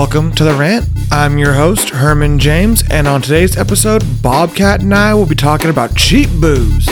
Welcome to the rant. I'm your host, Herman James, and on today's episode, Bobcat and I will be talking about cheap booze.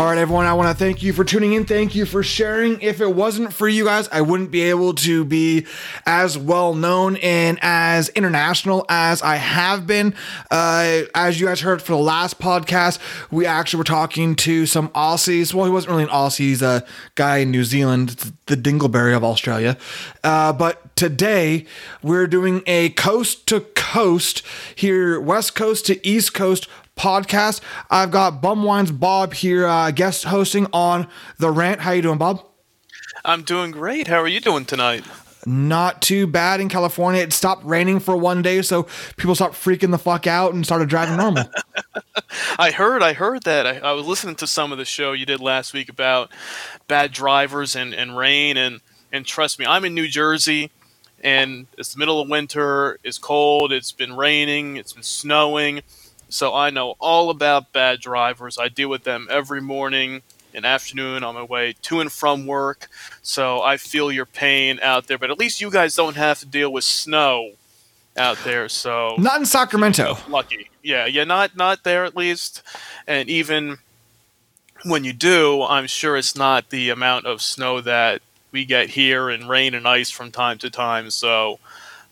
All right, everyone, I want to thank you for tuning in. Thank you for sharing. If it wasn't for you guys, I wouldn't be able to be as well known and as international as I have been. Uh, as you guys heard for the last podcast, we actually were talking to some Aussies. Well, he wasn't really an Aussie, he's a guy in New Zealand, the Dingleberry of Australia. Uh, but today, we're doing a coast to coast here, west coast to east coast podcast. I've got Bumwines Bob here, uh, guest hosting on the rant. How you doing, Bob? I'm doing great. How are you doing tonight? Not too bad in California. It stopped raining for one day, so people stopped freaking the fuck out and started driving normal. I heard, I heard that. I, I, was listening to some of the show you did last week about bad drivers and, and rain, and and trust me, I'm in New Jersey, and it's the middle of winter. It's cold. It's been raining. It's been snowing so I know all about bad drivers. I deal with them every morning and afternoon on my way to and from work. So I feel your pain out there, but at least you guys don't have to deal with snow out there. So not in Sacramento. Lucky, yeah, yeah, not not there at least. And even when you do, I'm sure it's not the amount of snow that we get here and rain and ice from time to time. So.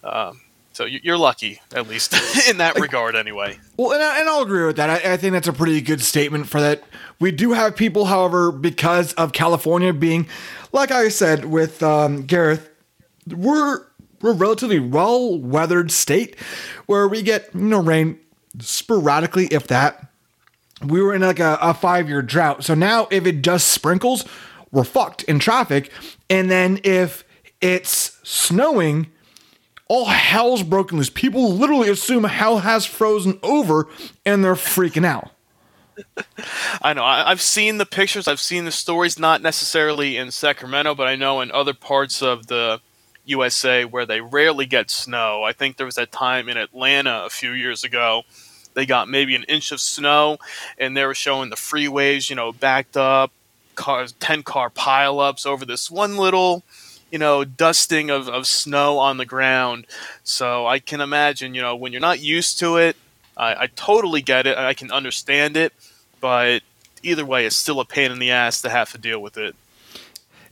Um, so you're lucky, at least in that regard, anyway. Well, and, I, and I'll agree with that. I, I, think that's a pretty good statement for that. We do have people, however, because of California being, like I said with um, Gareth, we're we're a relatively well weathered state where we get you know rain sporadically, if that. We were in like a, a five year drought, so now if it just sprinkles, we're fucked in traffic. And then if it's snowing all hell's broken loose. People literally assume hell has frozen over and they're freaking out. I know. I, have seen the pictures. I've seen the stories, not necessarily in Sacramento, but I know in other parts of the USA where they rarely get snow. I think there was that time in Atlanta a few years ago. They got maybe an inch of snow, and they were showing the freeways, you know, backed up, cars, 10 car pileups over this one little you know, dusting of, of snow on the ground. So I can imagine, you know, when you're not used to it, I, I totally get it. I can understand it. But either way, it's still a pain in the ass to have to deal with it.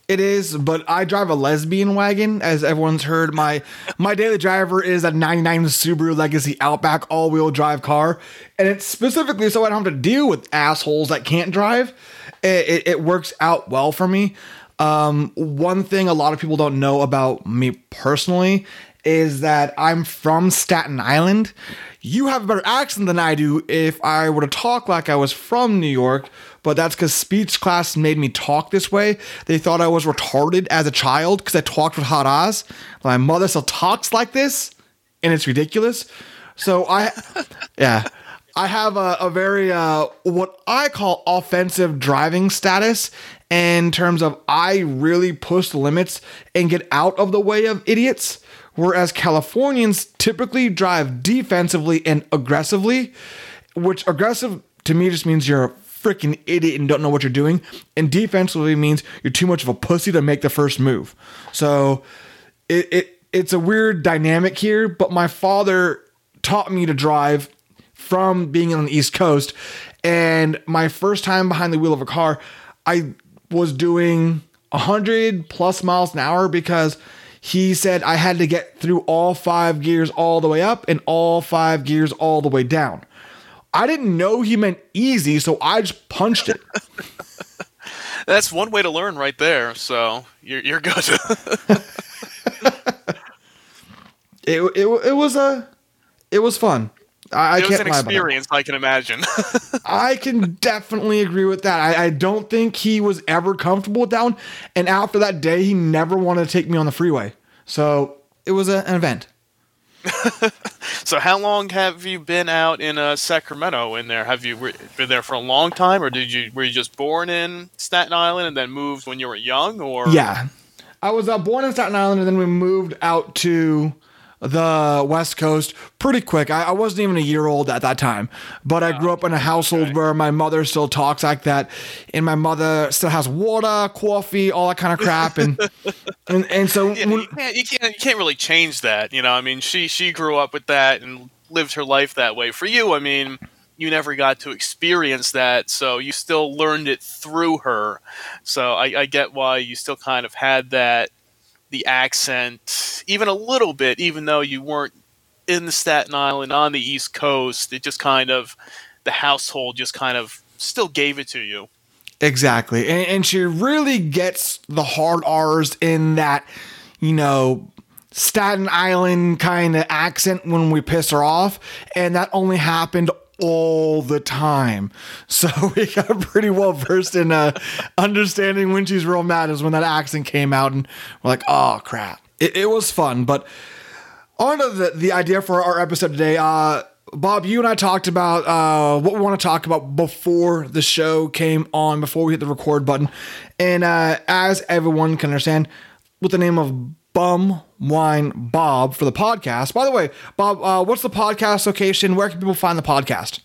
It is, but I drive a lesbian wagon, as everyone's heard. My my daily driver is a '99 Subaru Legacy Outback all-wheel drive car, and it's specifically so I don't have to deal with assholes that can't drive. It, it, it works out well for me. Um, one thing a lot of people don't know about me personally is that I'm from Staten Island. You have a better accent than I do if I were to talk like I was from New York, but that's because speech class made me talk this way. They thought I was retarded as a child because I talked with hot Oz. My mother still talks like this, and it's ridiculous. So I, yeah. I have a, a very uh, what I call offensive driving status in terms of I really push the limits and get out of the way of idiots. Whereas Californians typically drive defensively and aggressively, which aggressive to me just means you're a freaking idiot and don't know what you're doing. And defensively means you're too much of a pussy to make the first move. So it, it it's a weird dynamic here, but my father taught me to drive from being on the East Coast. And my first time behind the wheel of a car, I was doing 100 plus miles an hour because he said I had to get through all five gears all the way up and all five gears all the way down. I didn't know he meant easy, so I just punched it. That's one way to learn right there. So you're, you're good. it, it, it was a it was fun. I, it was an experience, I can imagine. I can definitely agree with that. I, I, don't think he was ever comfortable with that one. And after that day, he never wanted to take me on the freeway. So it was a, an event. so how long have you been out in uh, Sacramento? In there, have you been there for a long time, or did you were you just born in Staten Island and then moved when you were young? Or yeah, I was uh, born in Staten Island and then we moved out to the West Coast pretty quick. I, I wasn't even a year old at that time, but I grew up in a household where my mother still talks like that, and my mother still has water, coffee, all that kind of crap, and and and so Yeah, when- you, can't, you can't you can't really change that. You know, I mean, she she grew up with that and lived her life that way. For you, I mean, you never got to experience that, so you still learned it through her. So I, I get why you still kind of had that the accent, even a little bit, even though you weren't in the Staten Island on the East Coast. It just kind of the household just kind of still gave it to you. Exactly. And, and she really gets the hard R's in that, you know, Staten Island kind of accent when we piss her off. And that only happened all the time. So we got pretty well versed in uh, understanding when she's real mad is when that accent came out. And we're like, oh, crap. It, it was fun. But on to the, the idea for our episode today. Uh, Bob, you and I talked about uh, what we want to talk about before the show came on, before we hit the record button. And uh, as everyone can understand, with the name of Bum Wine Bob for the podcast. By the way, Bob, uh, what's the podcast location? Where can people find the podcast?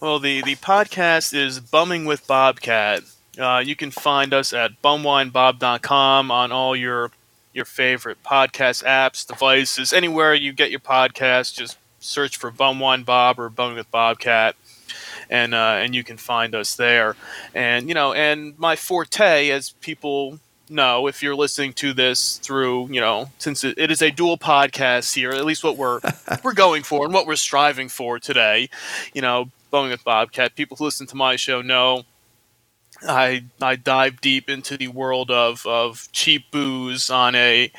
Well, the, the podcast is Bumming with Bobcat. Uh, you can find us at bumwinebob.com on all your your favorite podcast apps, devices, anywhere you get your podcast. Just search for Bumwine Bob or Bumming with Bobcat, and uh, and you can find us there. And you know, and my forte, as people know, if you're listening to this through, you know, since it, is a dual podcast here, at least what we're we're going for and what we're striving for today, you know, Bumming with Bobcat. People who listen to my show know I I dive deep into the world of, of cheap booze on a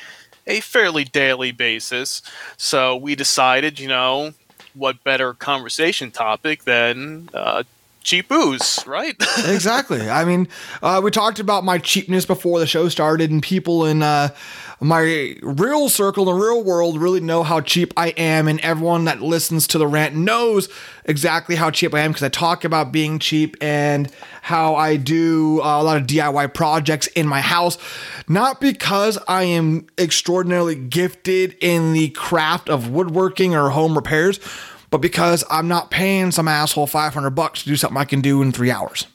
a fairly daily basis. So we decided, you know, what better conversation topic than uh, cheap booze, right? exactly. I mean, uh, we talked about my cheapness before the show started, and people in uh, my real circle, the real world, really know how cheap I am, and everyone that listens to the rant knows exactly how cheap I am because I talk about being cheap and how I do uh, a lot of DIY projects in my house. Not because I am extraordinarily gifted in the craft of woodworking or home repairs, but because I'm not paying some asshole 500 bucks to do something I can do in three hours.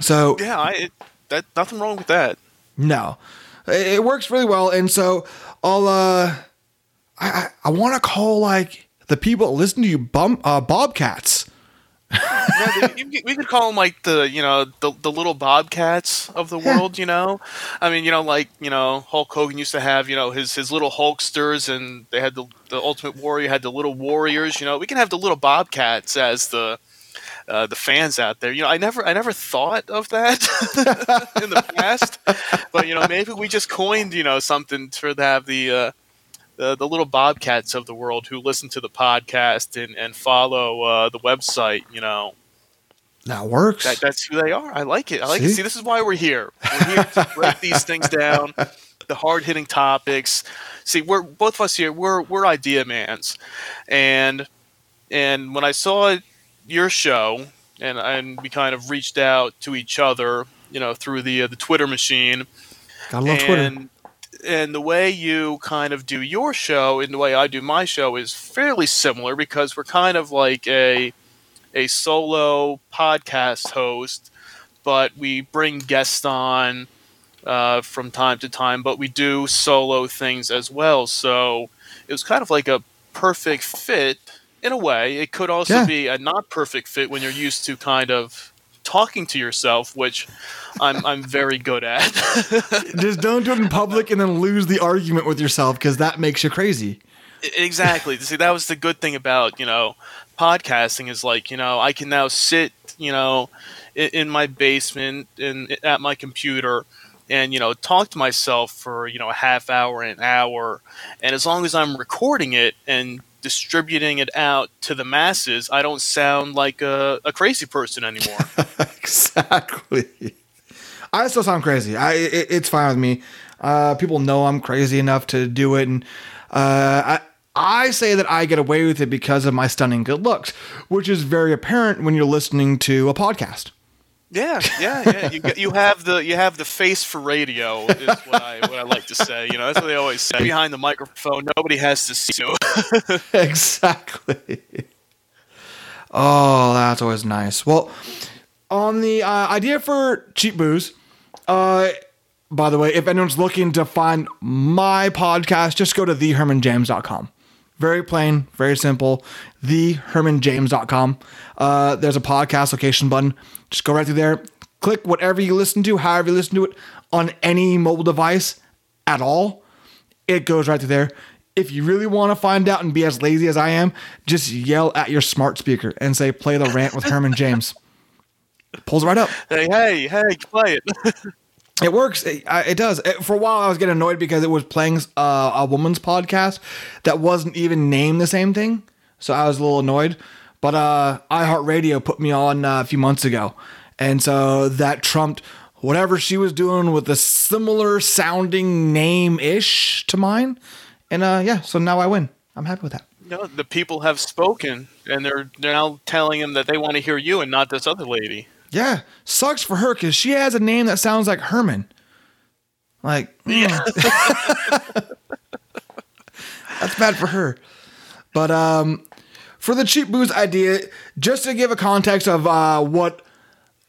So yeah, I it, that nothing wrong with that. no, it, it works really well. And so I'll, uh, I, I, I want to call like the people that listen to you bum, uh, bobcats. Yeah, we could call them like the you know the the little bobcats of the world. You know, I mean, you know, like you know, Hulk Hogan used to have you know his his little Hulksters, and they had the the Ultimate Warrior had the little Warriors. You know, we can have the little bobcats as the uh, the fans out there. You know, I never I never thought of that in the past, but you know, maybe we just coined you know something to have the. Uh, the, the little bobcats of the world who listen to the podcast and, and follow uh, the website, you know, That works. that, that's who they are. I like it. I like it. See? See, this is why we're here. We're here to break these things down, the hard hitting topics. See, we're both of us here. We're we're idea mans, and and when I saw your show, and and we kind of reached out to each other, you know, through the uh, the Twitter machine, Gotta love Twitter. And the way you kind of do your show and the way I do my show is fairly similar because we're kind of like a a solo podcast host, but we bring guests on uh, from time to time, but we do solo things as well. So it was kind of like a perfect fit in a way. It could also Yeah. be a not perfect fit when you're used to kind of talking to yourself, which I'm I'm very good at. Just don't do it in public and then lose the argument with yourself because that makes you crazy. exactly. See, that was the good thing about you know podcasting is like you know I can now sit you know in, in my basement and at my computer and you know talk to myself for you know a half hour an hour and as long as i'm recording it and distributing it out to the masses i don't sound like a, a crazy person anymore exactly. I still sound crazy. I it, it's fine with me. Uh, people know I'm crazy enough to do it, and uh, I I say that I get away with it because of my stunning good looks, which is very apparent when you're listening to a podcast. Yeah, yeah, yeah. You you have the you have the face for radio is what I what I like to say. You know, that's what they always say. Behind the microphone, nobody has to see you. exactly. Oh, that's always nice. Well, on the uh, idea for cheap booze, uh, by the way, if anyone's looking to find my podcast, just go to thehermanjames.com. Very plain, very simple. Thehermanjames.com. Uh, there's a podcast location button. Just go right through there. Click whatever you listen to, however you listen to it on any mobile device at all. It goes right through there. If you really want to find out and be as lazy as I am, just yell at your smart speaker and say, play the rant with Herman James. Pulls right up. Hey, hey, hey, play it. It works. It, it does. For a while, I was getting annoyed because it was playing uh, a woman's podcast that wasn't even named the same thing. So I was a little annoyed. But uh, iHeartRadio put me on uh, a few months ago. And so that trumped whatever she was doing with a similar sounding name ish to mine. And uh, yeah, so now I win. I'm happy with that. No, the people have spoken, and they're they're now telling him that they want to hear you and not this other lady. Yeah, sucks for her because she has a name that sounds like Herman. Like, yeah. that's bad for her. But um, for the cheap booze idea, just to give a context of uh, what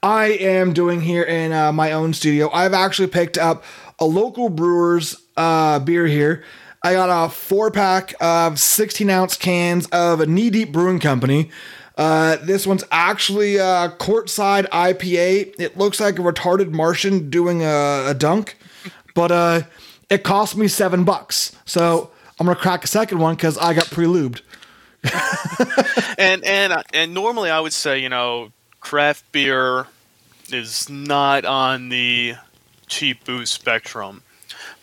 I am doing here in uh, my own studio, I've actually picked up a local brewer's uh, beer here. I got a four pack of 16 ounce cans of a Knee Deep Brewing Company. Uh, this one's actually a courtside IPA. It looks like a retarded Martian doing a, a dunk, but uh, it cost me seven bucks. So I'm gonna crack a second one because I got pre-lubed. and and and normally I would say you know craft beer is not on the cheap booze spectrum.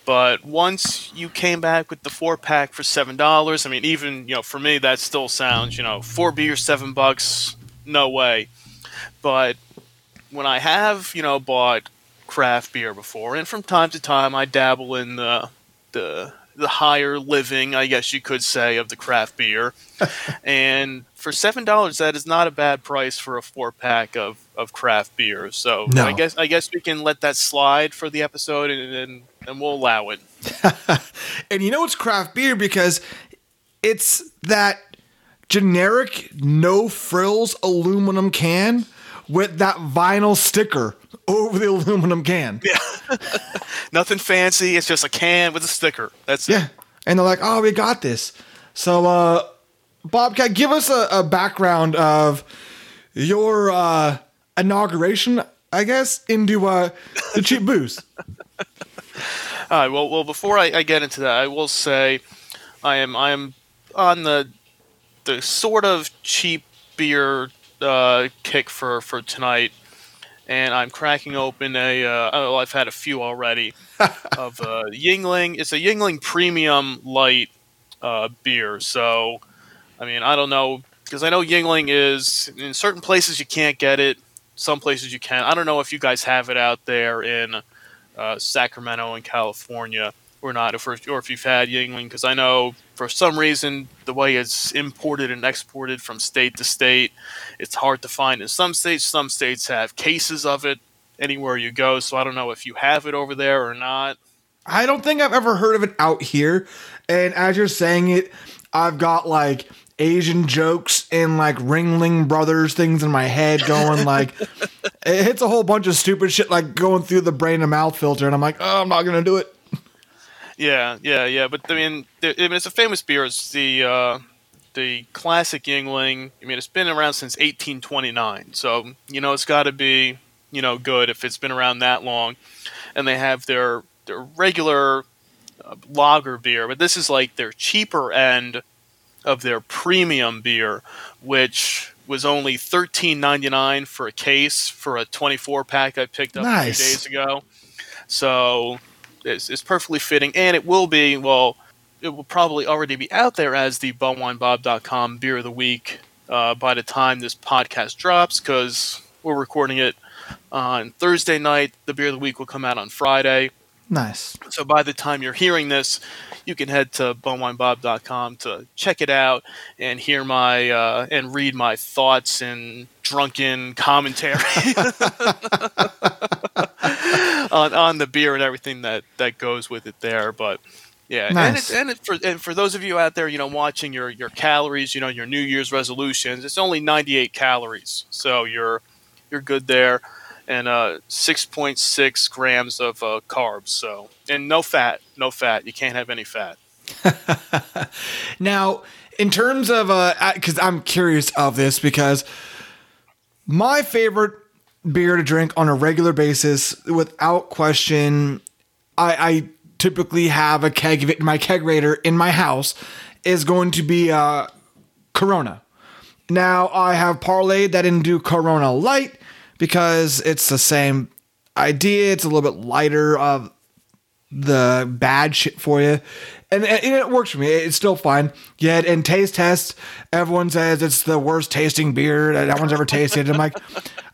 But once you came back with the four pack for seven dollars, I mean, even you know, for me, that still sounds, you know, four beer, seven bucks, no way. But when I have, you know, bought craft beer before, and from time to time, I dabble in the the the higher living, I guess you could say, of the craft beer. and for seven dollars, that is not a bad price for a four pack of, of craft beer. So no. I guess I guess we can let that slide for the episode, and, and, and we'll allow it. and you know it's craft beer because it's that generic no frills aluminum can with that vinyl sticker over the aluminum can. Yeah. Nothing fancy. It's just a can with a sticker. That's yeah. It. And they're like, oh, we got this. So, uh, Bobcat, give us a, a background of your uh, inauguration, I guess, into uh, the cheap booze. All right. Well, well, before I, I get into that, I will say I am I am on the the sort of cheap beer uh, kick for for tonight and I'm cracking open a. Uh, oh, I've had a few already of uh, Yuengling. It's a Yuengling Premium Light uh, beer. So, I mean, I don't know because I know Yuengling is in certain places you can't get it, some places you can. I don't know if you guys have it out there in uh, Sacramento and California or not, if or if you've had Yuengling, because I know for some reason the way it's imported and exported from state to state, it's hard to find in some states. Some states have cases of it anywhere you go, so I don't know if you have it over there or not. I don't think I've ever heard of it out here, and as you're saying it, I've got like Asian jokes and like Ringling Brothers things in my head going like it hits a whole bunch of stupid shit like going through the brain and mouth filter, and I'm like, oh, I'm not gonna do it. Yeah, yeah, yeah. But I mean, I mean, it's a famous beer. It's the uh, the classic Yuengling. I mean, it's been around since 1829, so you know it's got to be you know good if it's been around that long. And they have their their regular uh, lager beer, but this is like their cheaper end of their premium beer, which was only thirteen ninety nine for a case for a twenty four pack I picked up nice. a few days ago. So is, is perfectly fitting, and it will be well. It will probably already be out there as the bumwinebob.com beer of the week uh, by the time this podcast drops, because we're recording it on Thursday night. The beer of the week will come out on Friday. Nice. So by the time you're hearing this, you can head to bumwinebob.com to check it out and hear my uh, and read my thoughts and drunken commentary on on the beer and everything that that goes with it there. But yeah, Nice. and it, and it, for and for those of you out there, you know, watching your your calories, you know, your New Year's resolutions, it's only 98 calories, so you're you're good there, and uh, 6.6 grams of uh, carbs. So and no fat, no fat. You can't have any fat. Now, in terms of uh, because I'm curious of this because my favorite beer to drink on a regular basis, without question, I, I typically have a keg of it. My kegerator in my house is going to be uh, Corona. Now I have parlayed that into Corona Light because it's the same idea. It's a little bit lighter of the bad shit for you. And, and it works for me. It's still fine. Yet in taste tests, everyone says it's the worst tasting beer that anyone's ever tasted. I'm like,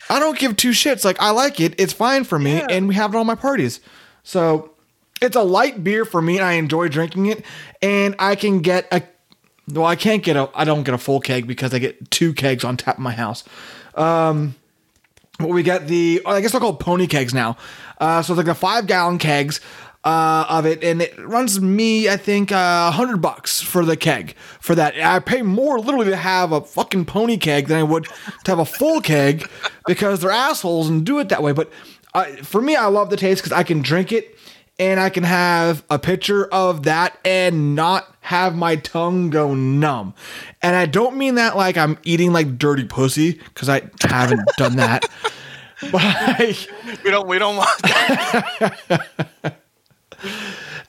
I don't give two shits. Like I like it. It's fine for me, Yeah. and we have it on my parties. So it's a light beer for me, and I enjoy drinking it. And I can get a well, I can't get a I don't get a full keg because I get two kegs on tap in my house. Um, But we get the I guess they're called pony kegs now. Uh, so it's like the five gallon kegs uh, of it, and it runs me I think a hundred bucks for the keg for that. I pay more literally to have a fucking pony keg than I would to have a full keg because they're assholes and do it that way. But uh, for me, I love the taste because I can drink it and I can have a picture of that and not have my tongue go numb. And I don't mean that like I'm eating like dirty pussy because I haven't done that. But like, We don't we don't want that.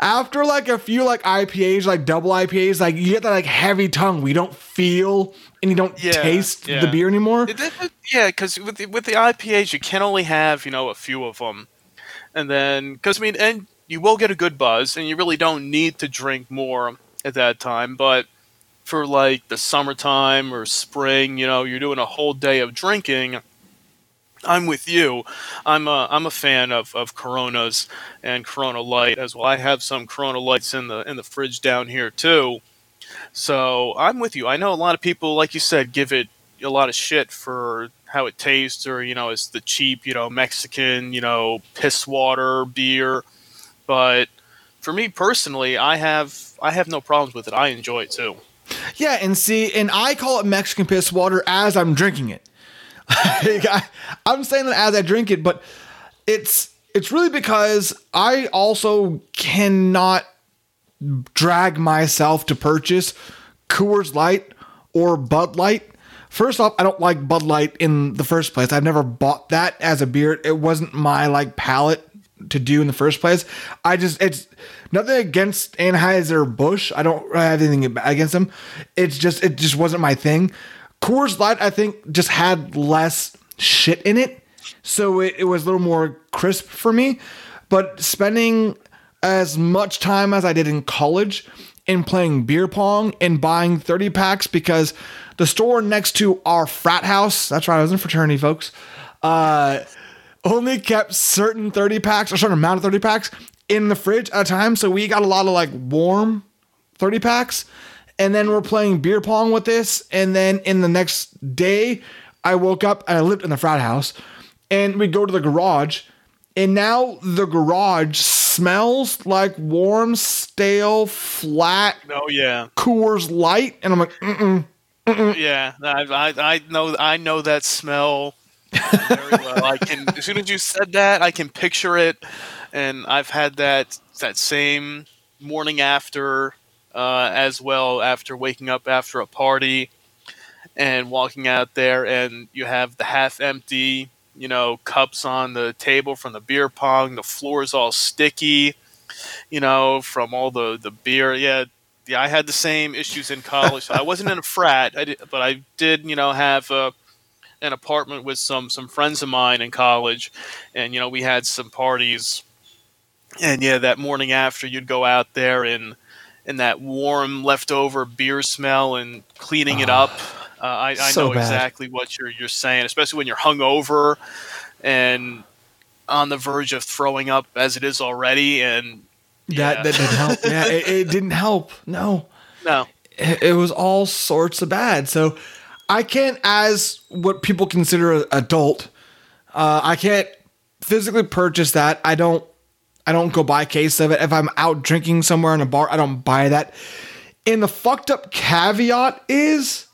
after like a few like IPAs, like double IPAs, like you get that like heavy tongue. We don't feel and you don't Yeah, taste yeah. the beer anymore. It- it- it- yeah, because with the, with the IPAs, you can only have you know a few of them, and then because I mean, and you will get a good buzz, and you really don't need to drink more at that time. But for like the summertime or spring, you know, you're doing a whole day of drinking. I'm with you. I'm a I'm a fan of, of Coronas and Corona Light as well. I have some Corona Lights in the in the fridge down here too. So I'm with you. I know a lot of people, like you said, give it a lot of shit for how it tastes, or you know, it's the cheap, you know, Mexican, you know, piss water beer. But for me personally, I have I have no problems with it. I enjoy it too. Yeah, and see, and I call it Mexican piss water as I'm drinking it. I, I'm saying that as I drink it, but it's it's really because I also cannot drag myself to purchase Coors Light or Bud Light. First off, I don't like Bud Light in the first place. I've never bought that as a beer. It wasn't my like palate to do in the first place. I just it's nothing against Anheuser Busch. I don't have anything against them. It's just it just wasn't my thing. Coors Light, I think, just had less shit in it, so it, it was a little more crisp for me. But spending as much time as I did in college in playing beer pong and buying 30 packs because the store next to our frat house, that's right, I was in fraternity, folks, uh, only kept certain 30 packs, or certain amount of 30 packs in the fridge at a time. So we got a lot of like warm 30 packs. And then we're playing beer pong with this. And then in the next day, I woke up and I lived in the frat house. And we go to the garage. And now the garage smells like warm, stale, flat Oh yeah, Coors Light. And I'm like, mm-mm. yeah. I, I, I know I know that smell very well. I can as soon as you said that, I can picture it, and I've had that that same morning after uh, as well after waking up after a party and walking out there, and you have the half empty, you know, cups on the table from the beer pong. The floor is all sticky, you know, from all the the beer. Yeah, yeah. I had the same issues in college. I wasn't in a frat, I did, but I did, you know, have a an apartment with some some friends of mine in college, and you know we had some parties, and yeah, that morning after you'd go out there and and that warm leftover beer smell and cleaning it up. Uh, I, I so know bad. exactly what you're you're saying, especially when you're hungover and on the verge of throwing up as it is already, and That, yeah. that didn't help. Yeah, it, it didn't help. No. no, it, it was all sorts of bad. So I can't, as what people consider an adult, uh, I can't physically purchase that. I don't. I don't go buy a case of it. If I'm out drinking somewhere in a bar, I don't buy that. And the fucked up caveat is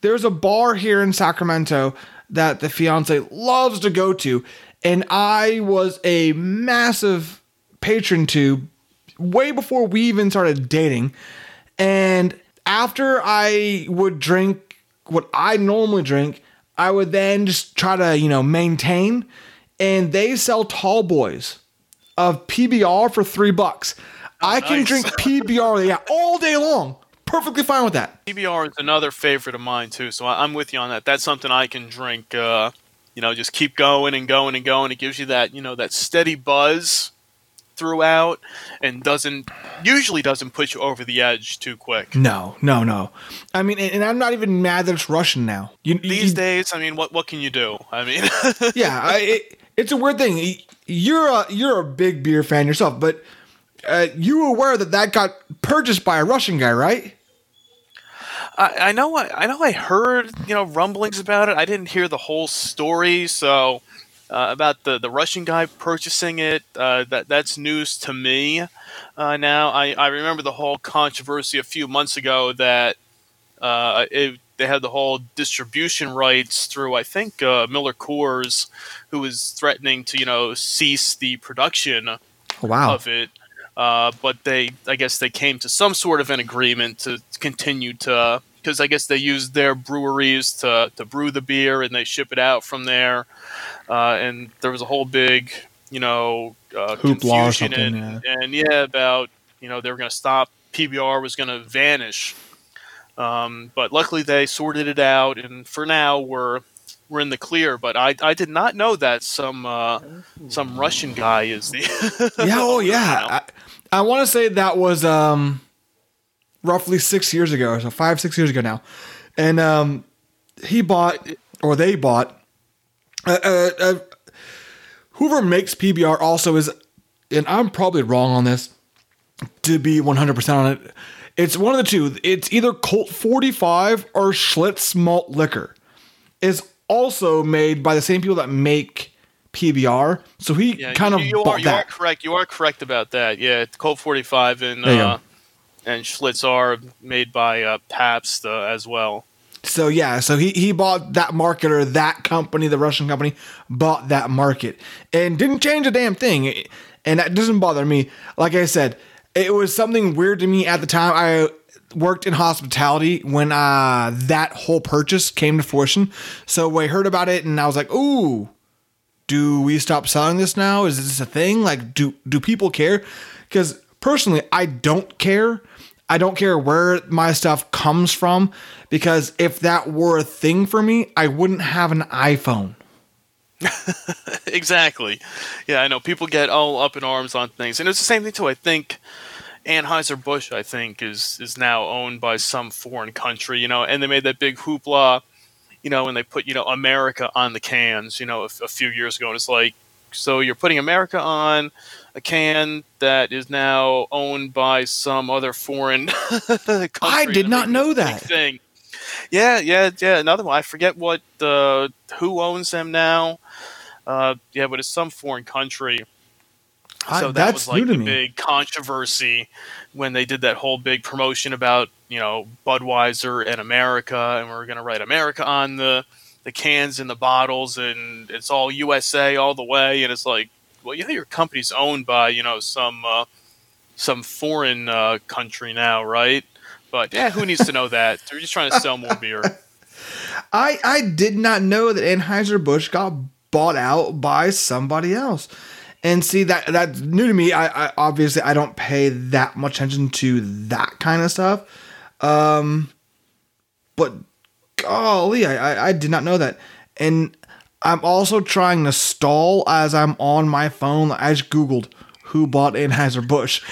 there's a bar here in Sacramento that the fiance loves to go to, and I was a massive patron to way before we even started dating. And after I would drink what I normally drink, I would then just try to, you know, maintain. And they sell tall boys of PBR for three bucks. I can nice. drink PBR yeah, all day long. Perfectly fine with that. PBR is another favorite of mine too, so I, I'm with you on that. That's something I can drink. Uh, you know, just keep going and going and going. It gives you that, you know, that steady buzz throughout, and doesn't usually doesn't put you over the edge too quick. No, no, no. I mean, and, and I'm not even mad that it's Russian now. You, These you- days, I mean, what what can you do? I mean, yeah, I, it, it's a weird thing. You're a you're a big beer fan yourself, but uh, you were aware that that got purchased by a Russian guy, right? I, I know I, I know I heard you know rumblings about it. I didn't hear the whole story, so uh, about the, the Russian guy purchasing it, uh, that that's news to me. Uh, now I, I remember the whole controversy a few months ago that uh, it, they had the whole distribution rights through I think uh, Miller Coors, who was threatening to you know cease the production Oh, wow. of it. Uh, but they, I guess, they came to some sort of an agreement to continue to, because I guess they use their breweries to, to brew the beer and they ship it out from there. Uh, and there was a whole big, you know, uh, Hoopla confusion and, and yeah, about you know they were going to stop. PBR was going to vanish. Um, but luckily they sorted it out, and for now we're we're in the clear. But I, I did not know that some uh, some Russian guy is the yeah, oh yeah. I, I want to say that was um roughly six years ago, so five six years ago now, and um he bought or they bought. Uh, uh, uh, whoever makes PBR also is, and I'm probably wrong on this. To be 100 percent on it, it's one of the two. It's either Colt 45 or Schlitz Malt Liquor. It's also made by the same people that make PBR. So he Yeah, kind you, of you are you are correct. You are correct about that. Yeah, Colt forty five and uh, and Schlitz are made by uh, Pabst uh, as well. So yeah, so he he bought that market or that company, the Russian company, bought that market and didn't change a damn thing. And that doesn't bother me. Like I said, it was something weird to me at the time. I worked in hospitality when uh that whole purchase came to fruition. So I heard about it and I was like, "Ooh, do we stop selling this now? Is this a thing? Like do do people care?" Cuz personally, I don't care. I don't care where my stuff comes from because if that were a thing for me, I wouldn't have an iPhone. exactly. Yeah, I know people get all up in arms on things, and it's the same thing too. I think Anheuser Busch, I think, is is now owned by some foreign country. You know, and they made that big hoopla. You know, when they put you know America on the cans. You know, a, a few years ago, and it's like, so you're putting America on a can that is now owned by some other foreign country. I did not know that. Thing. Yeah, yeah, yeah. Another one. I forget what uh, who owns them now. Uh, yeah, but it's some foreign country. I- So that was like new the me. big controversy when they did that whole big promotion about you know Budweiser and America, and we are going to write America on the the cans and the bottles, and it's all USA all the way, and it's like, well, yeah, your company's owned by you know some uh, some foreign uh, country now, right? But yeah, who needs to know that? They're just trying to sell more beer. I I did not know that Anheuser Busch got bought out by somebody else. And see that that's new to me. I, I obviously I don't pay that much attention to that kind of stuff. Um, but golly, I, I I did not know that. And I'm also trying to stall as I'm on my phone. I just googled who bought Anheuser Busch.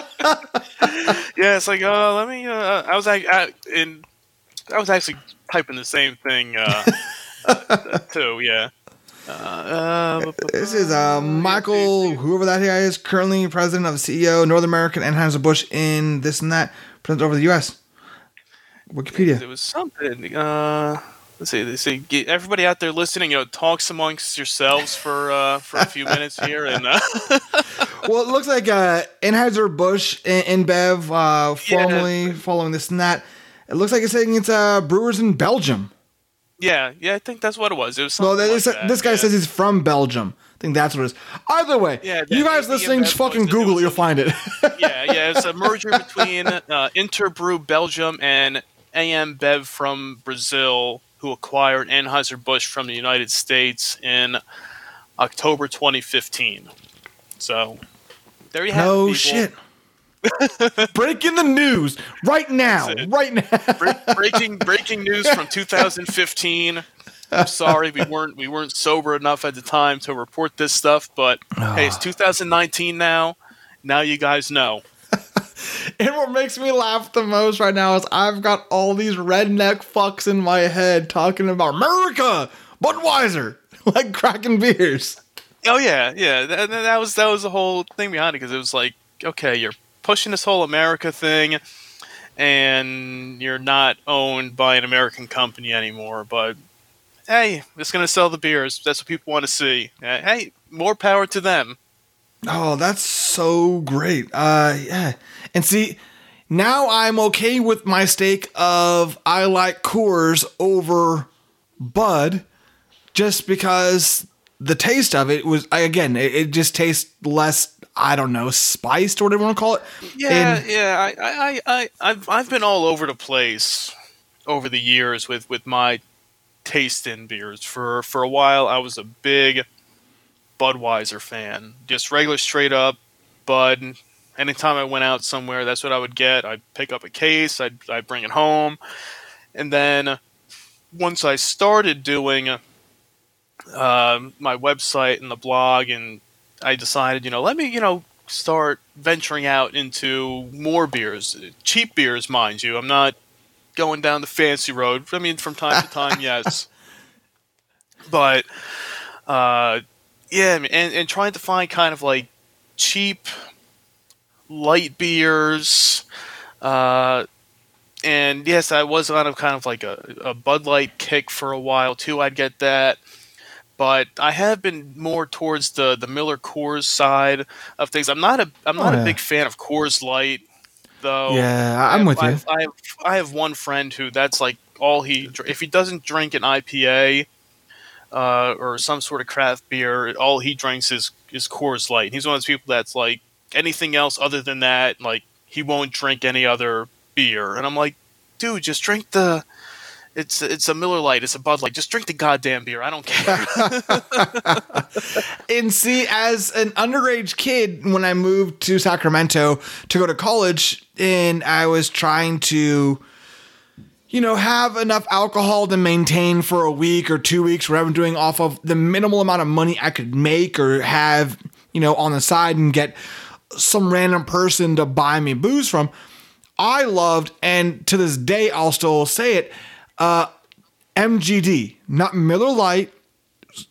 yeah, it's like, uh, let me. Uh, I was like, I, in, I was actually typing the same thing uh, too. Yeah. Uh, uh, This is uh, Michael, whoever that guy is, currently president of CEO, North American Anheuser Busch in this and that, president over the U.S. Wikipedia. It was something. Uh, let's see. Get everybody out there listening, you know, talks amongst yourselves for uh, for a few minutes here, and uh, well, it looks like uh, Anheuser Busch InBev, uh, formerly Yeah. following this and that. It looks like it's saying it's uh, Brewers in Belgium. yeah, yeah, I think that's what it was. It was Well, this, like that, this guy yeah. says he's from Belgium. I think that's what it is. Either way, Yeah, you guys listening, just fucking Google it, you'll a- find it. yeah, yeah, it's a merger between uh, Interbrew Belgium and AmBev from Brazil, who acquired Anheuser Busch from the United States in October 2015. So there you have no it. people. shit. Breaking the news right now. Right now. Bre- breaking breaking news from 2015. I'm sorry we weren't we weren't sober enough at the time to report this stuff, but hey, it's ah. 2019 now. Now you guys know. And what makes me laugh the most right now is I've got all these redneck fucks in my head talking about America, Budweiser, like cracking beers. Oh yeah, yeah. That, that was that was the whole thing behind it because it was like, okay, you're pushing this whole America thing, and you're not owned by an American company anymore. But hey, it's gonna sell the beers. That's what people want to see. Uh, Hey, more power to them. Oh, that's so great. Uh yeah. And see, now I'm okay with my stake of I like Coors over Bud just because the taste of it was again, it, it just tastes less I don't know, spiced or whatever you want to call it. Yeah, And- yeah. I, I, I, I've, I've been all over the place over the years with, with my taste in beers. For for a while, I was a big Budweiser fan, just regular straight up Bud. Anytime I went out somewhere, that's what I would get. I'd pick up a case, I'd, I'd bring it home, and then once I started doing uh, my website and the blog, and I decided, you know, let me, you know, start venturing out into more beers, cheap beers, mind you. I'm not going down the fancy road. I mean, from time to time, yes, but uh, yeah, and and trying to find kind of like cheap light beers. Uh, and yes, I was on a kind of like a, a Bud Light kick for a while too. I'd get that, but I have been more towards the the Miller Coors side of things. I'm not a I'm not Oh, yeah. a big fan of Coors Light, though. Yeah, I'm I- with you. I, I have I have one friend who that's like all he if he doesn't drink an IPA uh, or some sort of craft beer, all he drinks is is Coors Light. He's one of those people that's like anything else other than that, like he won't drink any other beer. And I'm like, dude, just drink the. It's it's a Miller Light. It's a Bud Light. Just drink the goddamn beer. I don't care. And see, as an underage kid, when I moved to Sacramento to go to college, and I was trying to, you know, have enough alcohol to maintain for a week or two weeks, whatever I'm doing off of the minimal amount of money I could make or have, you know, on the side and get some random person to buy me booze from. I loved, and to this day, I'll still say it, uh, MGD, not Miller Lite,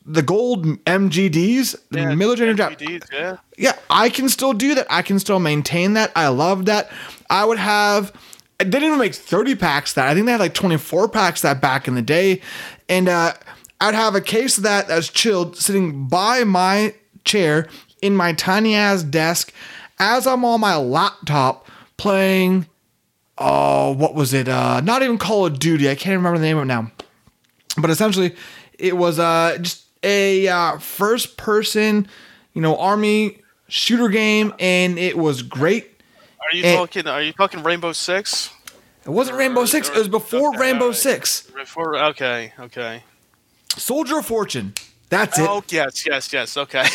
the gold MGDs, the Yeah, Miller Genuine Draft. MGDs, yeah. Yeah, I can still do that. I can still maintain that. I love that. I would have. They didn't even make 30 packs that. I think they had like 24 packs that back in the day. And uh, I'd have a case of that that's chilled sitting by my chair in my tiny ass desk as I'm on my laptop playing. Oh, what was it? Uh, not even Call of Duty. I can't remember the name of it now. But essentially, it was uh, just a uh, first person, you know, army shooter game, and it was great. Are you Eh. talking? Are you talking Rainbow Six? It wasn't Rainbow Six. It was before Okay, Rainbow alright. Six. Before, okay, okay. Soldier of Fortune. That's it. Oh yes, yes, yes. Okay.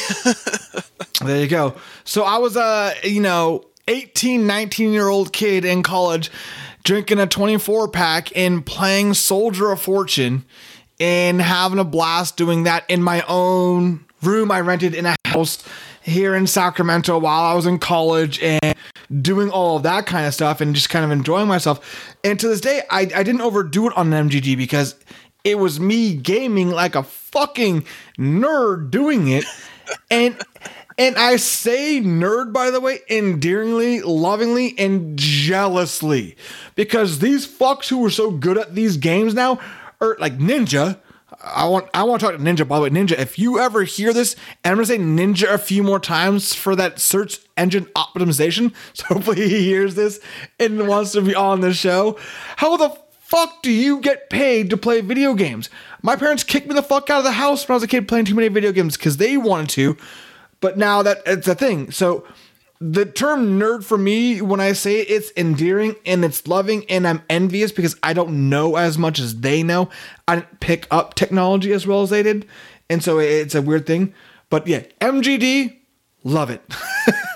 There you go. So I was a, you know, 18, 19 year old kid in college drinking a 24 pack and playing Soldier of Fortune and having a blast doing that in my own room I rented in a house here in Sacramento while I was in college and doing all of that kind of stuff and just kind of enjoying myself. And to this day, I, I didn't overdo it on an MGD because it was me gaming like a fucking nerd doing it. And And I say nerd, by the way, endearingly, lovingly, and jealously. Because these fucks who are so good at these games now are like Ninja. I want I want to talk to Ninja, by the way. Ninja, if you ever hear this, and I'm gonna say Ninja a few more times for that search engine optimization. So hopefully he hears this and wants to be on the show. How the fuck do you get paid to play video games? My parents kicked me the fuck out of the house when I was a kid playing too many video games because they wanted to. But now that it's a thing. So the term nerd for me, when I say it, it's endearing and it's loving, and I'm envious because I don't know as much as they know. I didn't pick up technology as well as they did. And so it's a weird thing. But yeah, MGD, love it.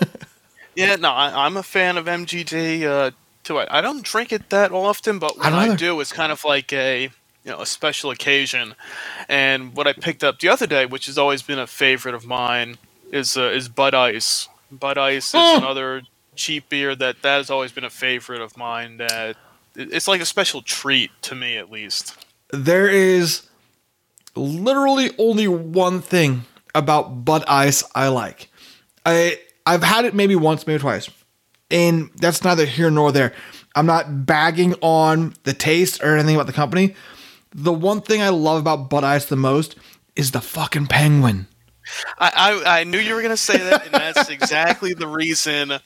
yeah, no, I, am a fan of MGD uh, too. I, I don't drink it that often, but when I, I do, it's kind of like a you know a special occasion. And what I picked up the other day, which has always been a favorite of mine, is uh, is Bud Ice. Bud Ice is oh. another cheap beer that that has always been a favorite of mine. That it's like a special treat to me, at least. There is literally only one thing about Bud Ice I like. I I've had it maybe once, maybe twice, and that's neither here nor there. I'm not bagging on the taste or anything about the company. The one thing I love about Bud Ice the most is the fucking penguin. I, I, I knew you were going to say that, and that's exactly the reason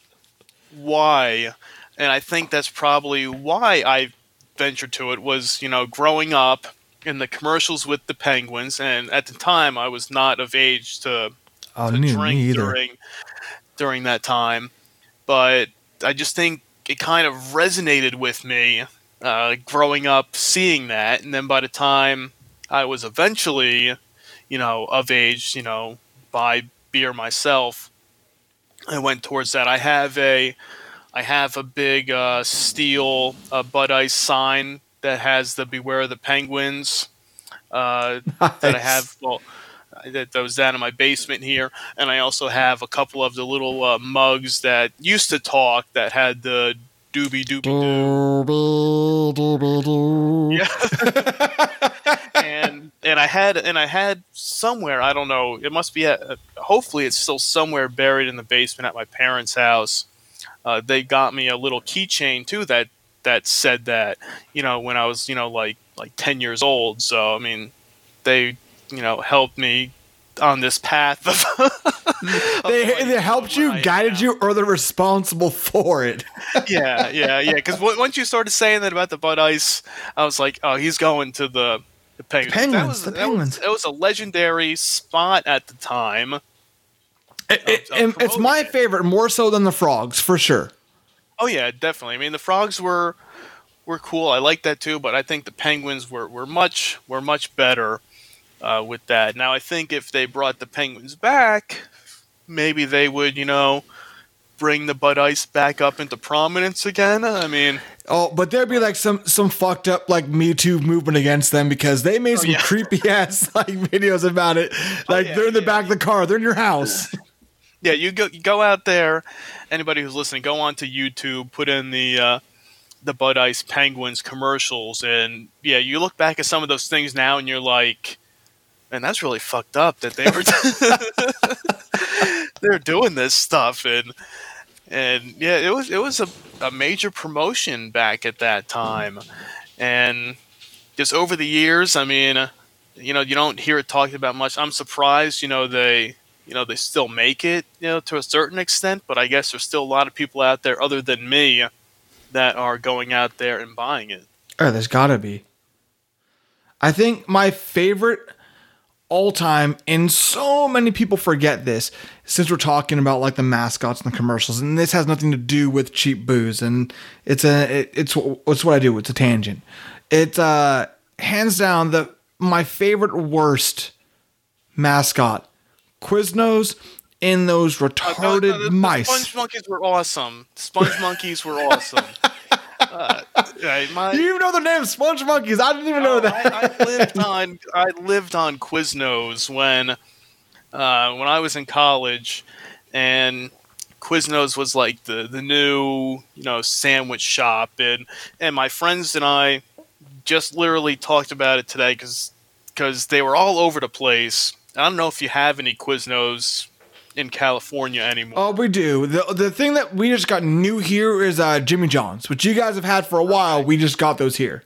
why. And I think that's probably why I ventured to it was, you know, growing up in the commercials with the penguins, and at the time I was not of age to, oh, to drink during during that time. But I just think it kind of resonated with me uh, growing up seeing that, and then by the time I was eventually you know, of age, you know, buy beer myself. I went towards that. I have a, I have a big uh, steel uh, Bud Ice sign that has the "Beware of the Penguins." Uh, nice. That I have. Well, that, that was down in my basement here, and I also have a couple of the little uh, mugs that used to talk that had the doobie doobie doo. Yeah. and and I had and I had somewhere I don't know it must be at, hopefully it's still somewhere buried in the basement at my parents' house. Uh, they got me a little keychain too that that said that you know when I was you know like like ten years old. So I mean they you know helped me on this path of, of they, like, they helped you guided you or they're responsible for it. Yeah yeah yeah because once you started saying that about the bud ice i was like oh he's going to the the penguins, the penguins, was, the penguins. That was, was, a legendary spot at the time. It, it, it's my favorite more so than the frogs for sure. Oh yeah definitely. I mean the frogs were were cool. I like that too but i think the penguins were, were much were much better uh, with that. Now, I think if they brought the Penguins back, maybe they would, you know, bring the Bud Ice back up into prominence again. I mean, oh, but there'd be like some some fucked up like Me Too movement against them because they made oh, some yeah. creepy ass like videos about it. Oh, like oh, yeah, they're in the yeah. back of the car, they're in your house. Yeah, you go you go out there. Anybody who's listening, go on to YouTube, put in the. Uh, the Bud Ice Penguins commercials, and yeah, you look back at some of those things now, and you're like, and that's really fucked up that they were they're doing this stuff and and yeah it was it was a, a major promotion back at that time. And just over the years i mean you know you don't hear it talked about much. I'm surprised you know they you know they still make it you know to a certain extent but i guess there's still a lot of people out there other than me that are going out there and buying it. Oh there's gotta be. I think my favorite all time and so many people forget this since we're talking about like the mascots and the commercials and this has nothing to do with cheap booze and it's a it, it's it's what I do it's a tangent. It's uh hands down the my favorite worst mascot Quiznos in those retarded uh, the, the, the mice. Sponge monkeys were awesome. Sponge monkeys were awesome uh, my, you even know the name Sponge Monkeys? I didn't even know that. I, I, lived on I lived on Quiznos when uh, when I was in college, and Quiznos was like the the new you know sandwich shop, and and my friends and I just literally talked about it today because because they were all over the place. I don't know if you have any Quiznos in California anymore. Oh, we do. The the thing that we just got new here is uh, Jimmy John's, which you guys have had for a while. We just got those here.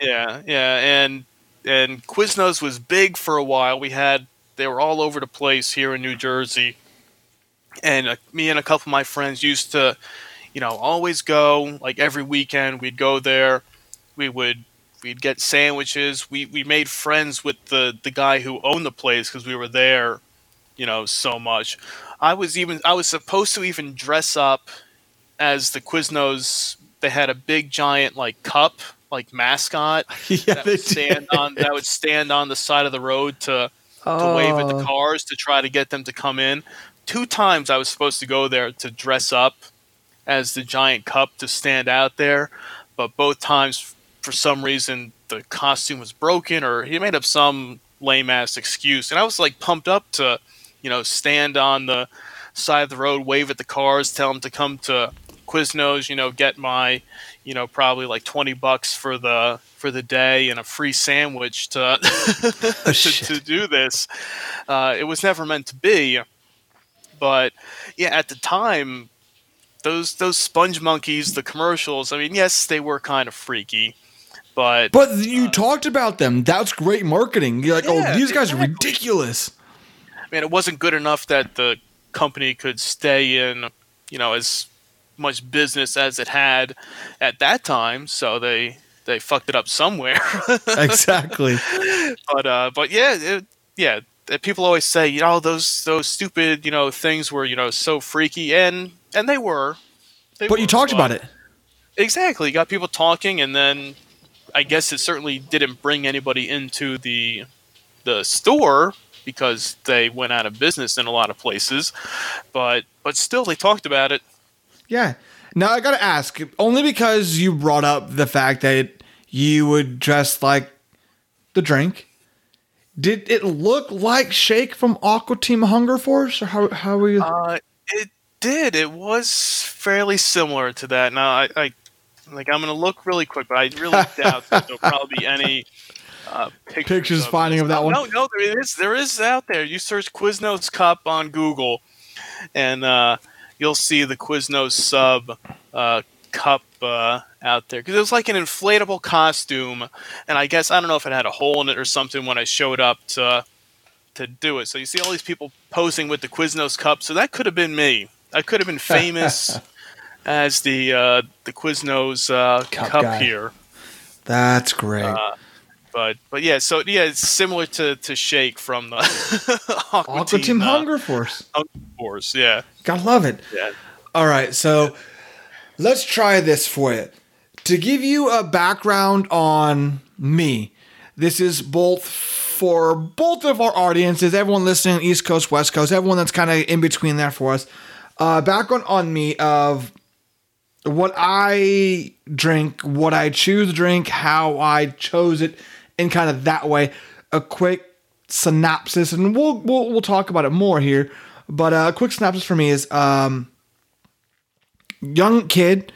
Yeah, yeah, and and Quiznos was big for a while. We had they were all over the place here in New Jersey, and uh, me and a couple of my friends used to, you know, always go like every weekend. We'd go there. We would we'd get sandwiches. We we made friends with the the guy who owned the place because we were there, you know, so much. I was even I was supposed to even dress up as the Quiznos. They had a big giant like cup like mascot yeah, that would stand did. on that would stand on the side of the road to to wave at the Oh. cars to try to get them to come in. Two times I was supposed to go there to dress up as the giant cup to stand out there, but both times for some reason the costume was broken or he made up some lame ass excuse. And I was like pumped up to, you know, stand on the side of the road, wave at the cars, tell them to come to Quiznos, you know, get my, you know, probably like 20 bucks for the for the day and a free sandwich to to, to do this. Uh, it was never meant to be, but yeah, at the time, those those sponge monkeys, the commercials. I mean, yes, they were kind of freaky, but But you talked about them. That's great marketing. You're like, Yeah, oh, these guys are ridiculous. I mean, it wasn't good enough that the company could stay in, you know, as much business as it had at that time. So they they fucked it up somewhere. Exactly. but uh, but yeah, it, yeah. People always say, you know, those those stupid, you know, things were, you know, so freaky, and and they were. They but you were, talked about it. Exactly. You got people talking, and then I guess it certainly didn't bring anybody into the the store because they went out of business in a lot of places. But but still, they talked about it. Yeah. Now I gotta ask, only because you brought up the fact that you would dress like the drink. Did it look like Shake from Aqua Team Hunger Force, or how how were you? Uh, it did. It was fairly similar to that. Now I, I like I'm gonna look really quick, but I really doubt that there'll probably be any. Uh, pictures, Pictures finding of that no, one? No, no, there is. There is out there. You search Quiznos Cup on Google, and uh, you'll see the Quiznos sub uh, cup uh, out there because it was like an inflatable costume, and I guess I don't know if it had a hole in it or something when I showed up to to do it. So you see all these people posing with the Quiznos cup. So that could have been me. I could have been famous as the uh, the Quiznos uh, Cup cup, here. That's great. Uh, But but yeah, so yeah, it's similar to, to Shake from the Aqua, Aqua Team uh, Hunger Force. Hunger Force. Yeah, Gotta love it. yeah. All right, so let's try this for you. To give you a background on me, this is both for both of our audiences, everyone listening, East Coast, West Coast, everyone that's kind of in between there for us. Uh, background on me of what I drink, what I choose to drink, how I chose it, and kind of that way. A quick synopsis, and we'll we'll, we'll talk about it more here. But uh, a quick synopsis for me is um, young kid,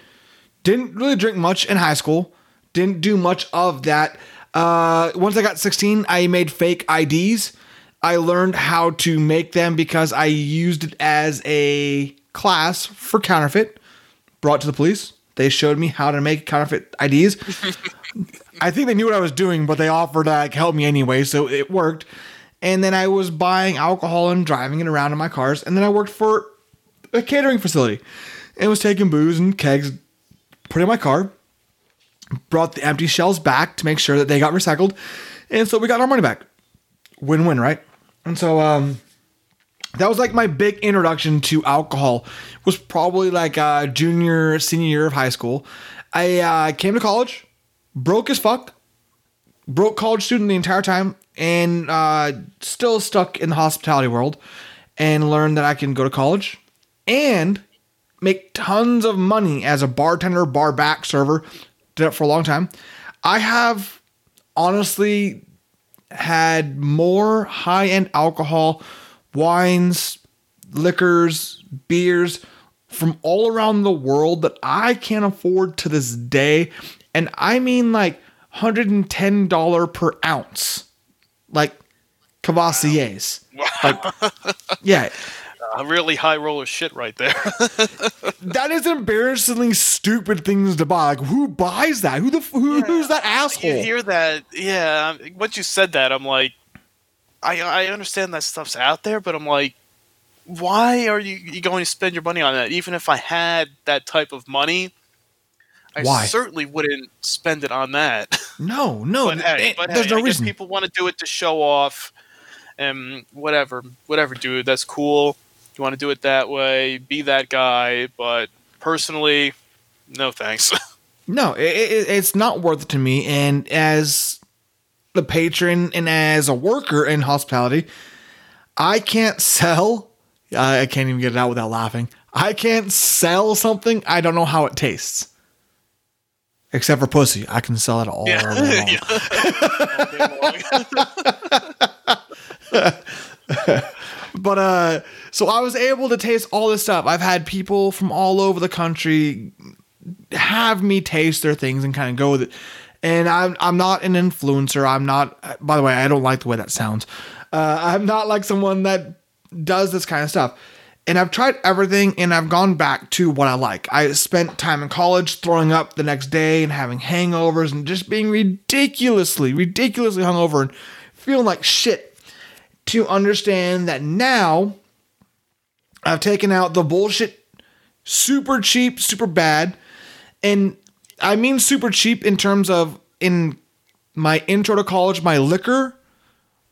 didn't really drink much in high school, didn't do much of that. Uh, once I got 16, I made fake IDs. I learned how to make them because I used it as a class for counterfeit. Brought to the police. They showed me how to make counterfeit IDs. I think they knew what I was doing, but they offered to like, help me anyway, so it worked. And then I was buying alcohol and driving it around in my cars. And then I worked for a catering facility and was taking booze and kegs, put in my car, brought the empty shells back to make sure that they got recycled. And so we got our money back. Win win, right? And so, um, that was like my big introduction to alcohol was probably like uh, junior senior year of high school i uh, came to college broke as fuck broke college student the entire time and uh, still stuck in the hospitality world and learned that i can go to college and make tons of money as a bartender bar back server did it for a long time i have honestly had more high end alcohol, wines, liquors, beers from all around the world that I can't afford to this day. And I mean like $110 per ounce. Like Courvoisier's. Like, yeah. a really high roller shit right there. that is embarrassingly stupid things to buy. Like, who buys that? Who the who, Yeah. who's that asshole? you hear that? Yeah. Once you said that, I'm like, I I understand that stuff's out there, but I'm like, why are you, you going to spend your money on that? Even if I had that type of money, I Why? certainly wouldn't spend it on that. no, no, but hey, but there's hey, no I reason. people want to do it to show off, and whatever, whatever, dude. That's cool. You want to do it that way, be that guy. But personally, no thanks. No, it, it, it's not worth it to me. And as the patron and as a worker in hospitality, I can't sell. I can't even get it out without laughing. I can't sell something I don't know how it tastes. Except for pussy, I can sell it all long. But uh, so I was able to taste all this stuff. I've had people from all over the country have me taste their things and kind of go with it. And I'm I'm not an influencer. I'm not. By the way, I don't like the way that sounds. Uh, I'm not like someone that does this kind of stuff. And I've tried everything, and I've gone back to what I like. I spent time in college throwing up the next day and having hangovers and just being ridiculously, ridiculously hungover and feeling like shit. To understand that now I've taken out the bullshit super cheap, super bad. And I mean super cheap in terms of in my intro to college, my liquor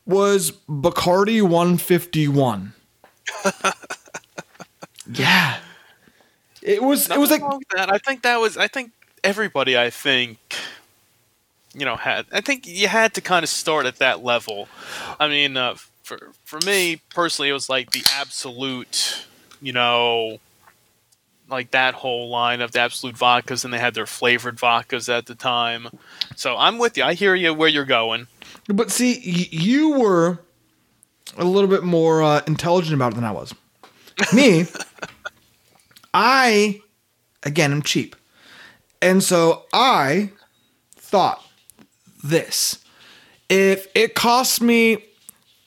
was Bacardi 151. yeah. It was it was like that. I think that was. I think everybody. I think. You know, had I think you had to kind of start at that level. I mean, uh, for for me personally, it was like the absolute. You know, like that whole line of the absolute vodkas, and they had their flavored vodkas at the time. So I'm with you. I hear you where you're going. But see, y- you were a little bit more uh, intelligent about it than I was. Me, I, again, am cheap. And so I thought this if it costs me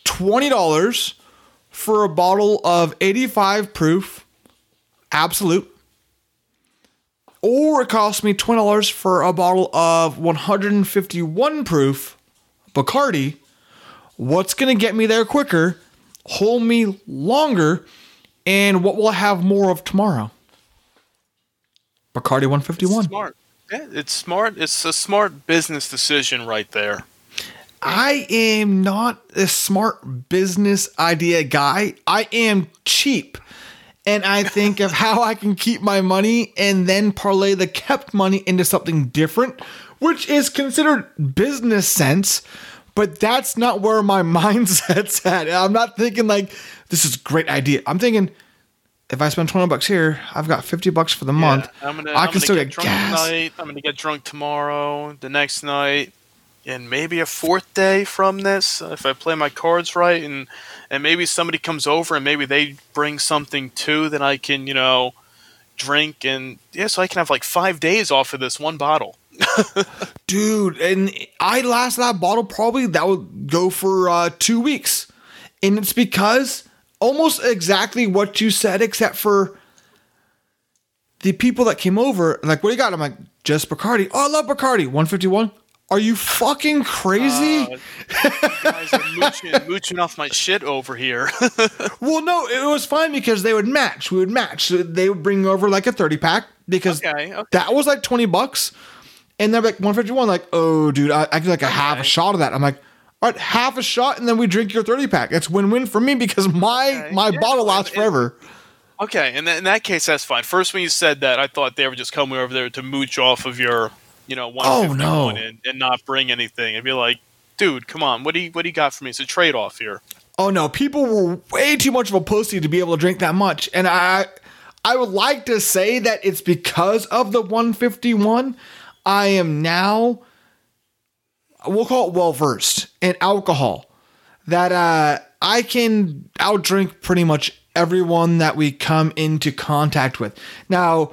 $20 for a bottle of 85 proof absolute, or it costs me $20 for a bottle of 151 proof Bacardi, what's going to get me there quicker, hold me longer, and what we'll have more of tomorrow? Bacardi 151. Smart. Yeah, it's smart. It's a smart business decision right there. I am not a smart business idea guy. I am cheap. And I think of how I can keep my money and then parlay the kept money into something different, which is considered business sense. But that's not where my mindset's at. I'm not thinking like this is a great idea. I'm thinking if I spend 20 bucks here, I've got 50 bucks for the month. Yeah, I'm gonna, I can still get, get drunk gas. tonight. I'm gonna get drunk tomorrow, the next night, and maybe a fourth day from this if I play my cards right, and and maybe somebody comes over and maybe they bring something too that I can you know drink and yeah, so I can have like five days off of this one bottle. dude and i last that bottle probably that would go for uh two weeks and it's because almost exactly what you said except for the people that came over like what do you got? I'm like just bacardi. Oh i love bacardi. 151 are you fucking crazy? Uh, guys are mooching, mooching off my shit over here. well no it was fine because they would match. We would match. So they would bring over like a 30 pack because Okay, okay. that was like 20 bucks. And they're like 151 like oh dude i, I like a half a shot of that. I'm like all right half a shot and then we drink your 30 pack it's win-win for me because my Okay. my Yeah, bottle lasts and- and- forever Okay, in, that in that case, that's fine. First, when you said that, I thought they were just coming over there to mooch off of your, you know, one Oh, no. and, and not bring anything. I'd be like, dude, come on, what do you what do you got for me? It's a trade off here. oh no people were way too much of a pussy to be able to drink that much and i i would like to say that it's because of the 151 i am now we'll call it well versed in alcohol that uh i can outdrink pretty much everyone that we come into contact with now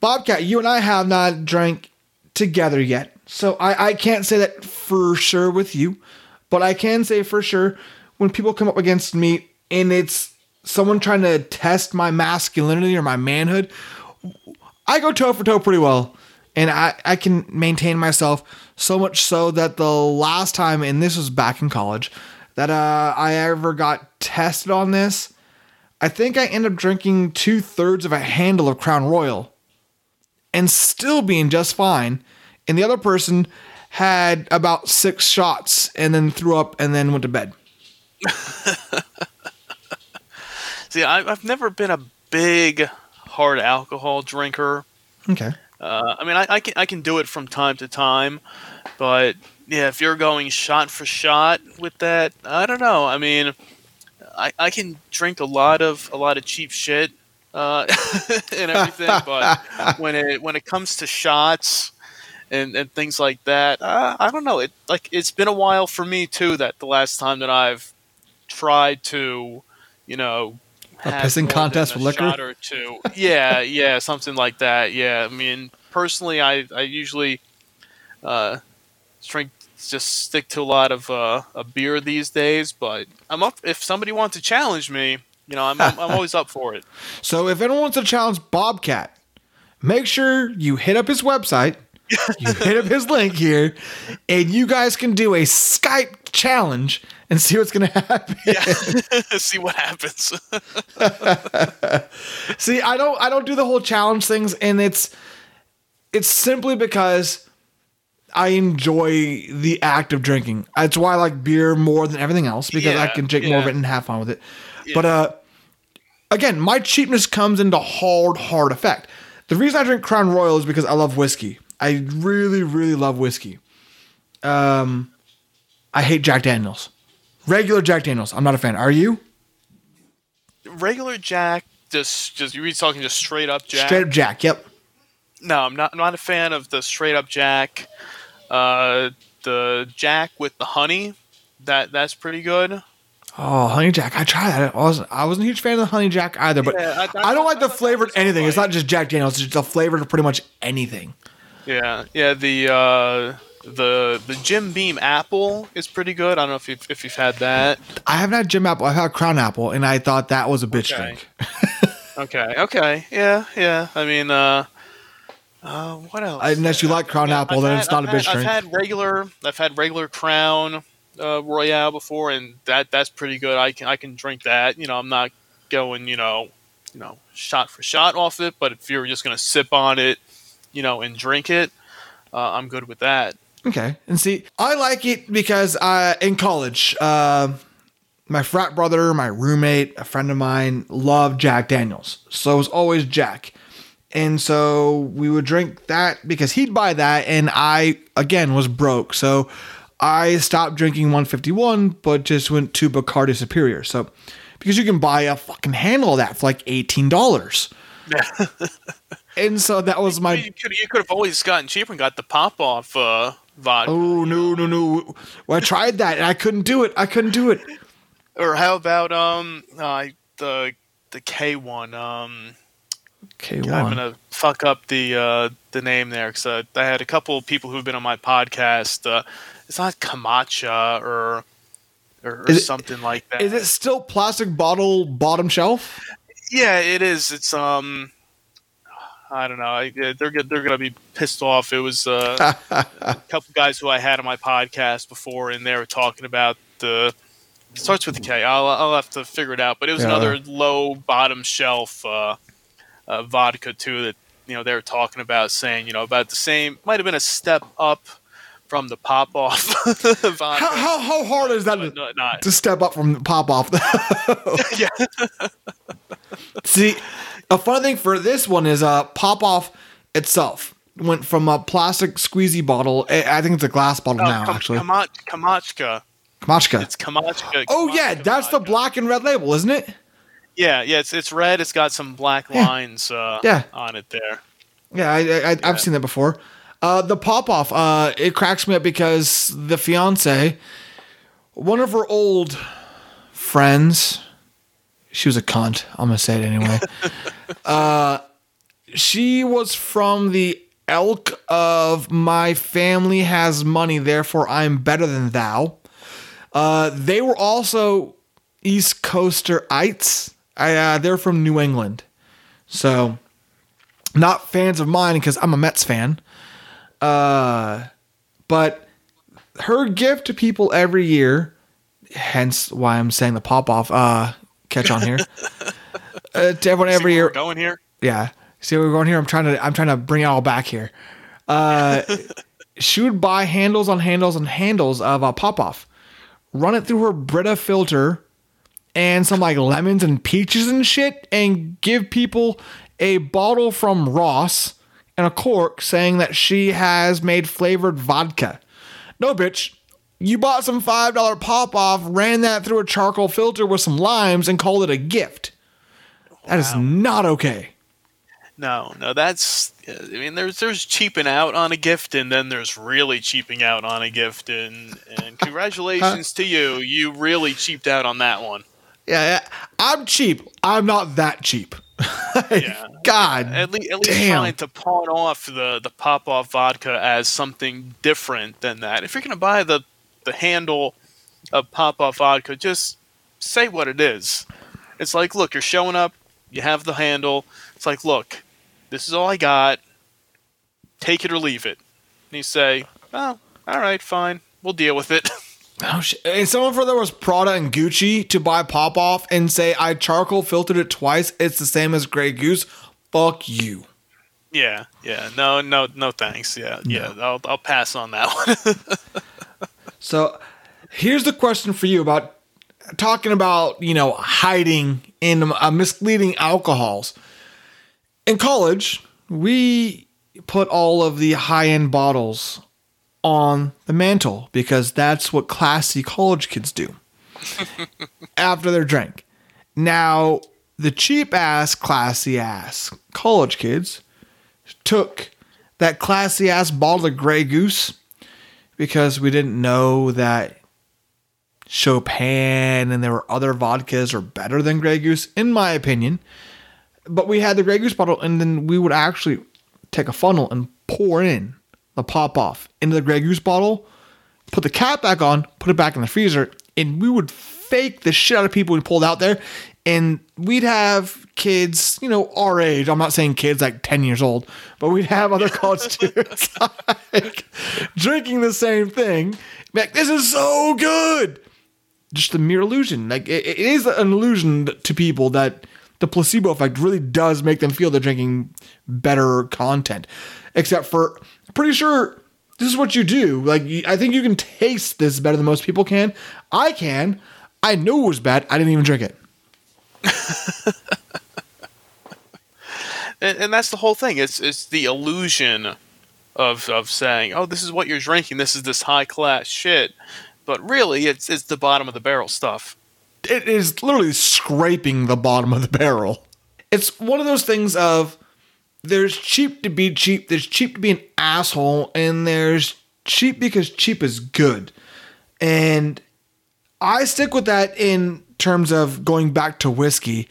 bobcat you and i have not drank together yet so i i can't say that for sure with you but i can say for sure when people come up against me and it's someone trying to test my masculinity or my manhood, I go toe for toe pretty well. And I, I can maintain myself so much so that the last time, and this was back in college, that uh, I ever got tested on this, I think I ended up drinking two thirds of a handle of Crown Royal and still being just fine. And the other person had about six shots and then threw up and then went to bed. See, I, I've never been a big hard alcohol drinker. Okay. Uh, I mean, I, I can I can do it from time to time, but yeah, if you're going shot for shot with that, I don't know. I mean, I, I can drink a lot of a lot of cheap shit uh, and everything, but when it when it comes to shots and, and things like that, uh, I don't know. It like it's been a while for me too. That the last time that I've tried to, you know, A pissing contest with liquor? shot or two. Yeah, yeah, something like that. Yeah, I mean, personally, I I usually uh, drink just stick to a lot of uh, a beer these days. But I'm up if somebody wants to challenge me. You know, I'm I'm, I'm always up for it. So if anyone wants to challenge Bobcat, make sure you hit up his website, you hit up his link here, and you guys can do a Skype challenge and see what's going to happen. Yeah, see what happens. See, I don't I don't do the whole challenge things and it's it's simply because I enjoy the act of drinking. That's why I like beer more than everything else because I can drink more of it and have fun with it. But uh again, my cheapness comes into hard hard effect. The reason I drink Crown Royal is because I love whiskey. I really really love whiskey. Um I hate Jack Daniels. Regular Jack Daniels. I'm not a fan. Are you? Regular Jack, just just you're talking just straight up Jack. Straight up Jack. Yep. No, I'm not. I'm not a fan of the straight up Jack. Uh, the Jack with the honey, that that's pretty good. Oh, honey jack! I tried that. I wasn't. I wasn't a huge fan of the honey jack either. But Yeah, I- I, I don't like the flavored anything. It's not just Jack Daniels. It's just the flavor of pretty much anything. Yeah, yeah. The uh, the the Jim Beam apple is pretty good. I don't know if you've, if you've had that. I haven't had Jim Apple. I've had Crown Apple, and I thought that was a bitch Okay. drink. Okay, okay. Yeah, yeah. I mean, uh, uh, what else? Unless you like Crown Apple, then I've it's not had- a I've bitch had- drink. I've had regular. I've had regular Crown uh, Royal before, and that that's pretty good. I can I can drink that. You know, I'm not going you know you know shot for shot off it, but if you're just gonna sip on it, you know, and drink it, uh, I'm good with that. Okay, and see, I like it because uh, in college, uh, my frat brother, my roommate, a friend of mine loved Jack Daniels, so it was always Jack. And so we would drink that because he'd buy that, and I again was broke, so I stopped drinking 151, but just went to Bacardi Superior. So because you can buy a fucking handle of that for like eighteen dollars, Yeah. and so that was my you could you could have always gotten cheaper and got the Popov uh, vodka. Oh no no no! Well, I tried that and I couldn't do it. I couldn't do it. Or how about um uh, the the K one um. Okay, I'm gonna fuck up the uh, the name there because uh, I had a couple of people who've been on my podcast. Uh, it's not Kamchatka or or, or it- something like that. Is it still plastic bottle bottom shelf? Yeah, it is. It's um, I don't know. I, they're. They're gonna be pissed off. It was uh, a couple guys who I had on my podcast before, and they were talking about the. It starts with a K. I'll I'll have to figure it out. But it was Yeah. another low bottom shelf uh, uh, vodka too that you know they were talking about, saying you know about the same. Might have been a step up from the Popov vodka. How, how how hard is that to, not. to step up from the Popov? yeah. See, a fun thing for this one is uh Popov itself went from a plastic squeezy bottle. I I think it's a glass bottle No, now, Kam- actually. Kamach- Kamchatka. Kamchatka. It's Kamchatka. Oh yeah, Kamchatka that's the black and red label, isn't it? Yeah, yeah, it's it's red. It's got some black Yeah. lines uh, Yeah. on it there. Yeah, I, I, I I've seen that before. Uh, the Popov, uh, it cracks me up because the fiance, one of her old friends, she was a cunt. I'm gonna say it anyway. uh, she was from the elk of my family has money, therefore I'm better than thou. Uh, they were also East Coasterites. I, uh, they're from New England, so not fans of mine because I'm a Mets fan. Uh, but her gift to people every year, hence why I'm saying the Popov. Uh, catch on here. uh, to everyone See every year. going here. Yeah. See where we're going here? I'm trying to I'm trying to bring it all back here. Uh she would buy handles on handles and handles of a Popov, run it through her Brita filter and some like lemons and peaches and shit, and give people a bottle from Ross and a cork saying that she has made flavored vodka. No, bitch. You bought some $5 Popov, ran that through a charcoal filter with some limes, and called it a gift. That is not okay. No, no, that's. I mean, there's there's cheaping out on a gift, and then there's really cheaping out on a gift, and and congratulations to you, you really cheaped out on that one. Yeah, yeah. I'm cheap. I'm not that cheap. Yeah. God. At least, at least damn. trying to pawn off the the Popov vodka as something different than that. If you're gonna buy the the handle of Popov vodka, just say what it is. It's like, look, you're showing up, you have the handle. It's like, look, this is all I got. Take it or leave it. And you say, oh, all right, fine, we'll deal with it. Oh shit! And someone for there was Prada and Gucci to buy Popov and say I charcoal filtered it twice. It's the same as Grey Goose. Fuck you. yeah, yeah, no, no, no, thanks. Yeah, yeah, I'll I'll pass on that one. So here's the question for you about talking about you know hiding in uh, misleading alcohols. In college, we put all of the high end bottles on the mantle because that's what classy college kids do after their drink. Now, the cheap ass, classy ass college kids took that classy ass bottle of Grey Goose because we didn't know that Chopin and there were other vodkas are better than Grey Goose, in my opinion. But we had the Grey Goose bottle, and then we would actually take a funnel and pour in the pop off into the Grey Goose bottle, put the cap back on, put it back in the freezer, and we would fake the shit out of people we pulled out there. And we'd have kids, you know, our age. I'm not saying kids like 10 years old, but we'd have other college students like drinking the same thing. Like, this is so good. Just a mere illusion. Like, it, it is an illusion to people that the placebo effect really does make them feel they're drinking better content. Except for, pretty sure this is what you do. Like, I think you can taste this better than most people can. I can. I knew it was bad. I didn't even drink it. and, and that's the whole thing. It's it's the illusion of of saying, "Oh, this is what you're drinking. This is this high class shit," but really, it's it's the bottom of the barrel stuff. it is literally scraping the bottom of the barrel. It's one of those things of there's cheap to be cheap, there's cheap to be an asshole, and there's cheap because cheap is good. And I stick with that in terms of going back to whiskey.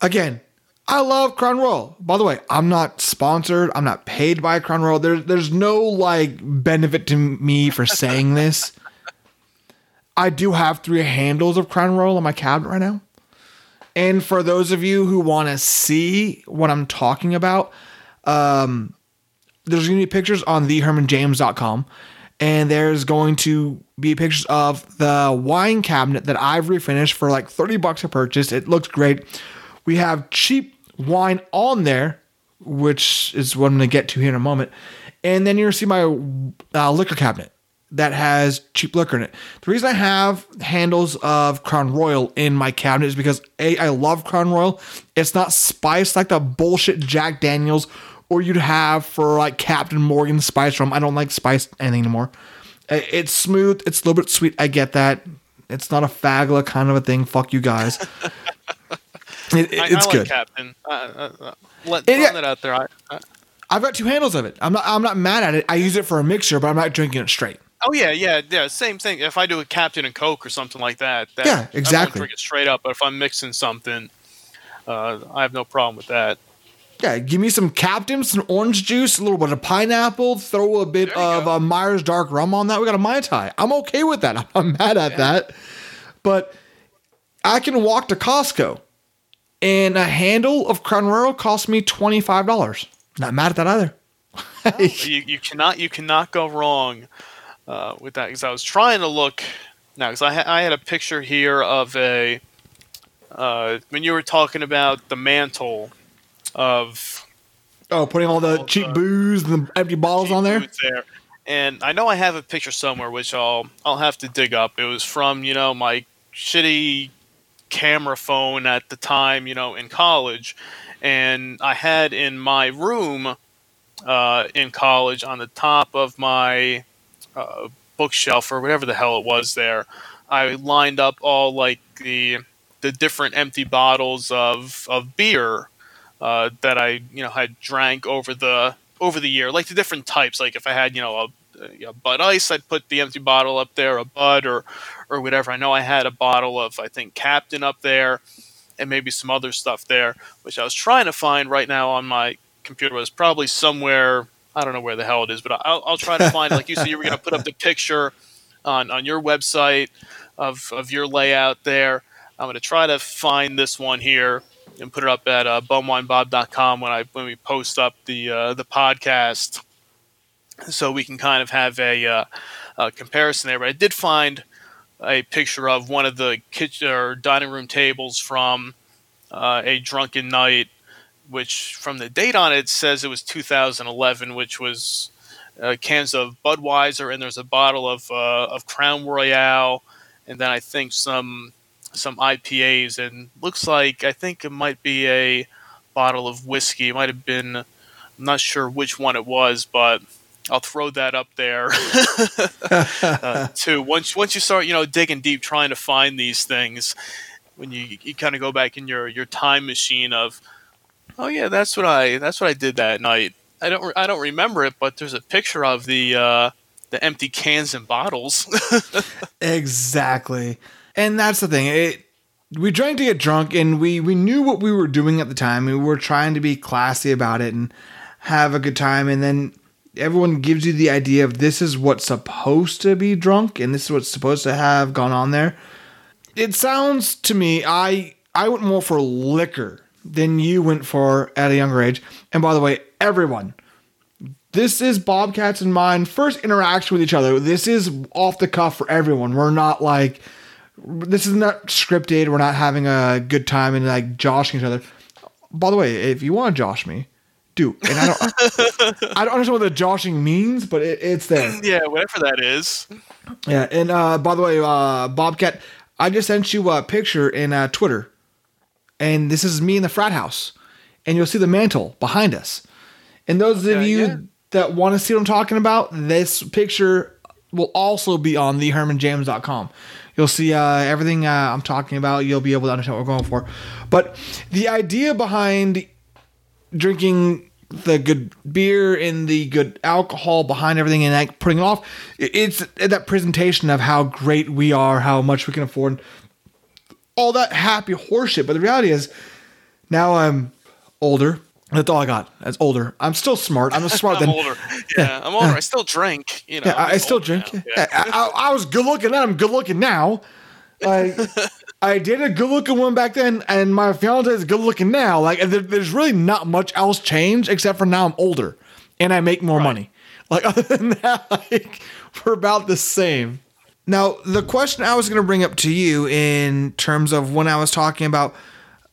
Again, I love Crown Royal. By the way, I'm not sponsored. I'm not paid by Crown Royal. There's there's no like benefit to me for saying this. I do have three handles of Crown Royal on my cabinet right now. And for those of you who want to see what I'm talking about, um, there's going to be pictures on thehermanjames.com. And there's going to be pictures of the wine cabinet that I've refinished for like 30 bucks a purchase. It looks great. We have cheap wine on there, which is what I'm going to get to here in a moment. And then you're to see my uh, liquor cabinet that has cheap liquor in it. The reason I have handles of Crown Royal in my cabinet is because A, I love Crown Royal. It's not spiced like the bullshit Jack Daniels or you'd have for like Captain Morgan spice rum. I don't like spiced anything anymore. It's smooth, it's a little bit sweet. I get that. It's not a fagla kind of a thing. Fuck you guys. It- it- I, it's I like good. Captain. Uh, uh, uh, let It- yeah. that out there. I, I, I've got two handles of it. I'm not I'm not mad at it. I use it for a mixture, but I'm not drinking it straight. oh yeah, yeah, yeah. Same thing. If I do a Captain and Coke or something like that, that Yeah, I exactly. drink it straight up. But if I'm mixing something, uh, I have no problem with that. Yeah, give me some Captain, some orange juice, a little bit of pineapple, throw a bit of go. uh, Myers dark rum on that. We got a Mai Tai. I'm okay with that. I'm not mad at that. But I can walk to Costco and a handle of Crown Royal cost me $25. Not mad at that either. you, you cannot you cannot go wrong uh, with that because I was trying to look now because I, ha- I had a picture here of a uh, when you were talking about the mantle of oh putting all the All cheap the booze and the empty bottles on there. there. And I know I have a picture somewhere, which I'll I'll have to dig up. It was from you know my shitty camera phone at the time, you know, in college, and I had in my room uh, in college on the top of my uh, bookshelf or whatever the hell it was there. I lined up all like the the different empty bottles of of beer uh, that I you know had drank over the over the year, like the different types. Like if I had you know a, a Bud Ice, I'd put the empty bottle up there, a Bud or or whatever. I know I had a bottle of I think Captain up there, and maybe some other stuff there, which I was trying to find right now on my computer. Was probably somewhere I don't know where the hell it is, but I'll, I'll try to find. like you said, you were going to put up the picture on on your website of of your layout there. I'm going to try to find this one here and put it up at uh, bumwinebob.com when I when we post up the uh, the podcast, so we can kind of have a, uh, a comparison there. But I did find a picture of one of the kitchen or dining room tables from uh, a drunken night, which from the date on it says it was 2011, which was uh, cans of Budweiser and there's a bottle of uh, of Crown Royal, and then I think some some IPAs and looks like I think it might be a bottle of whiskey. It might have been I'm not sure which one it was, but I'll throw that up there uh, too. Once once you start, you know, digging deep, trying to find these things, when you you kind of go back in your your time machine of, oh yeah, that's what I that's what I did that night. I don't I don't remember it, but there's a picture of the uh, the empty cans and bottles. Exactly. And that's the thing. It we drank to get drunk and we we knew what we were doing at the time. We were trying to be classy about it and have a good time and then everyone gives you the idea of this is what's supposed to be drunk and this is what's supposed to have gone on there. It sounds to me I I went more for liquor than you went for at a younger age. And by the way, everyone this is Bobcats and mine first interaction with each other. This is off the cuff for everyone. We're not like this is not scripted. We're not having a good time and like joshing each other. By the way, if you want to josh me, do. And I don't I don't understand what the joshing means, but it, it's there. yeah, whatever that is. Yeah, and uh, by the way, uh, Bobcat, I just sent you a picture in uh, Twitter, and this is me in the frat house, and you'll see the mantle behind us. And those of you yeah. that want to see what I'm talking about, this picture will also be on thehermanjames.com. You'll see uh, everything uh, I'm talking about. You'll be able to understand what we're going for. But the idea behind drinking the good beer and the good alcohol behind everything and like putting it off, it's that presentation of how great we are how much we can afford all that happy horseshit but the reality is now i'm older that's all i got that's older i'm still smart i'm smart I'm older. Yeah, I'm older. I still drink. You know, yeah, I, I still drink. Yeah, I, I, I was good looking then. I'm good looking now. Like I dated a good looking one back then, and my fiance is good looking now. Like there, there's really not much else changed except for now I'm older and I make more money. Like other than that, like we're about the same. Now the question I was going to bring up to you in terms of when I was talking about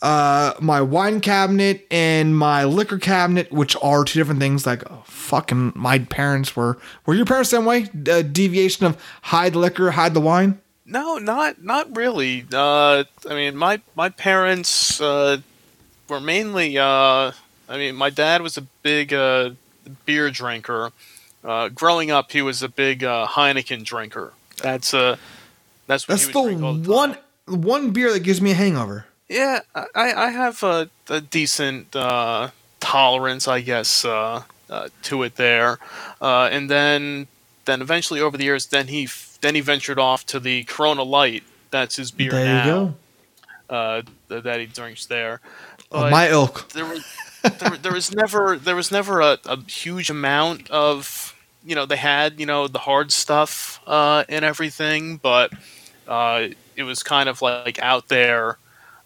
uh, my wine cabinet and my liquor cabinet, which are two different things. Like oh, fucking, my parents were. Were your parents the same way? A deviation of hide the liquor, hide the wine. No, not not really. Uh, I mean, my my parents uh, were mainly. Uh, I mean, my dad was a big uh, beer drinker. Uh, growing up, he was a big uh, Heineken drinker. That's uh, that's what That's he the the one time. one beer that gives me a hangover. Yeah, I, I have a, a decent uh, tolerance, I guess, uh, uh, to it there. Uh, and then then eventually over the years, then he f- then he ventured off to the Corona Light. That's his beer there now. you go. Uh, th- that he drinks there. Oh, my ilk. there was there, there was never there was never a, a huge amount of you know they had you know the hard stuff uh, and everything, but Uh, it was kind of like out there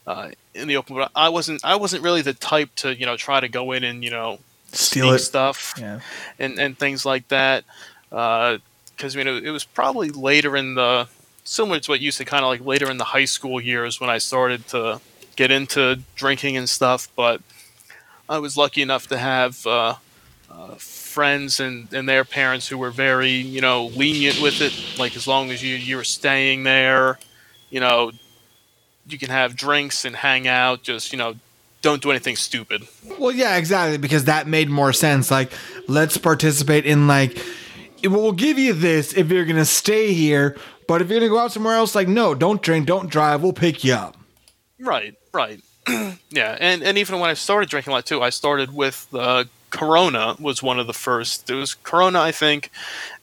uh, in the open. But I wasn't. I wasn't really the type to you know try to go in and you know Steal stuff Yeah. and and things like that. Because I mean, it, it was probably later in the similar to what you said, kind of like later in the high school years when I started to get into drinking and stuff. But I was lucky enough to have uh, uh, friends and, and their parents who were very you know lenient with it. Like as long as you you were staying there, you know, you can have drinks and hang out. Just you know, don't do anything stupid. Well, yeah, exactly, because that made more sense. Like, let's participate in like we'll give you this if you're gonna stay here, but if you're gonna go out somewhere else, like, no, don't drink, don't drive, we'll pick you up. Right, right. yeah, and, and even when I started drinking a lot too, I started with uh, Corona was one of the first. It was Corona, I think,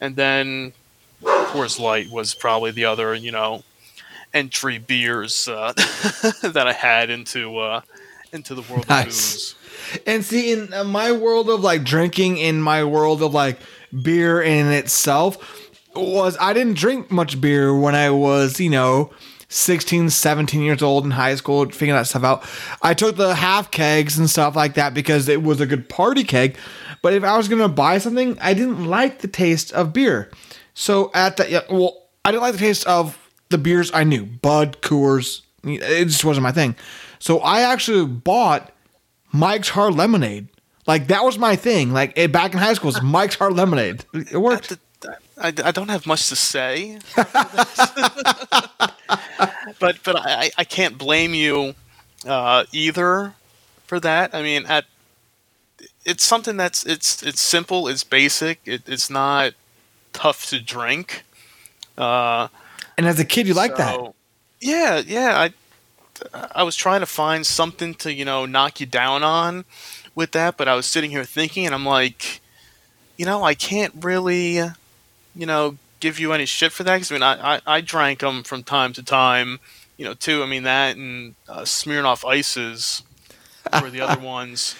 and then Coors Light was probably the other, you know, entry beers uh, that I had into uh, into the world Nice. of booze. And see, in uh, my world of like drinking, in my world of like beer in itself, was I didn't drink much beer when I was, you know, 16, 17 years old in high school, figuring that stuff out. I took the half kegs and stuff like that because it was a good party keg. But if I was going to buy something, I didn't like the taste of beer. So at that, yeah, well, I didn't like the taste of the beers I knew Bud, Coors. It just wasn't my thing. So I actually bought Mike's Hard Lemonade. Like that was my thing. Like eh, back in high school, it was Mike's Hard Lemonade. It worked. I, I don't have much to say, but but I, I can't blame you uh, either for that. I mean, at it's something that's it's it's simple, it's basic, it, it's not tough to drink. Uh, And as a kid, you like that. Yeah, yeah. I I was trying to find something to you know knock you down on with that, but I was sitting here thinking, and I'm like, you know, I can't really, you know, give you any shit for that because I mean, I, I I drank them from time to time, you know, too. I mean that and uh, Smirnoff ices were the other ones.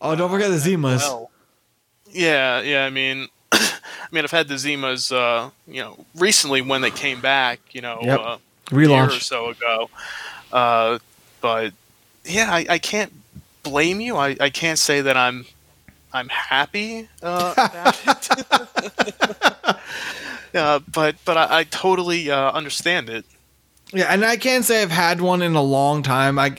Oh, don't forget the Zimas. Well, yeah, yeah. I mean, I mean, I've had the Zimas, uh, you know, recently when they came back, you know, Yep. uh, a year or so ago. Uh, but yeah, I, I can't blame you. I, I can't say that I'm I'm happy uh, about it. uh, but but I, I totally uh, understand it. Yeah, and I can't say I've had one in a long time. I,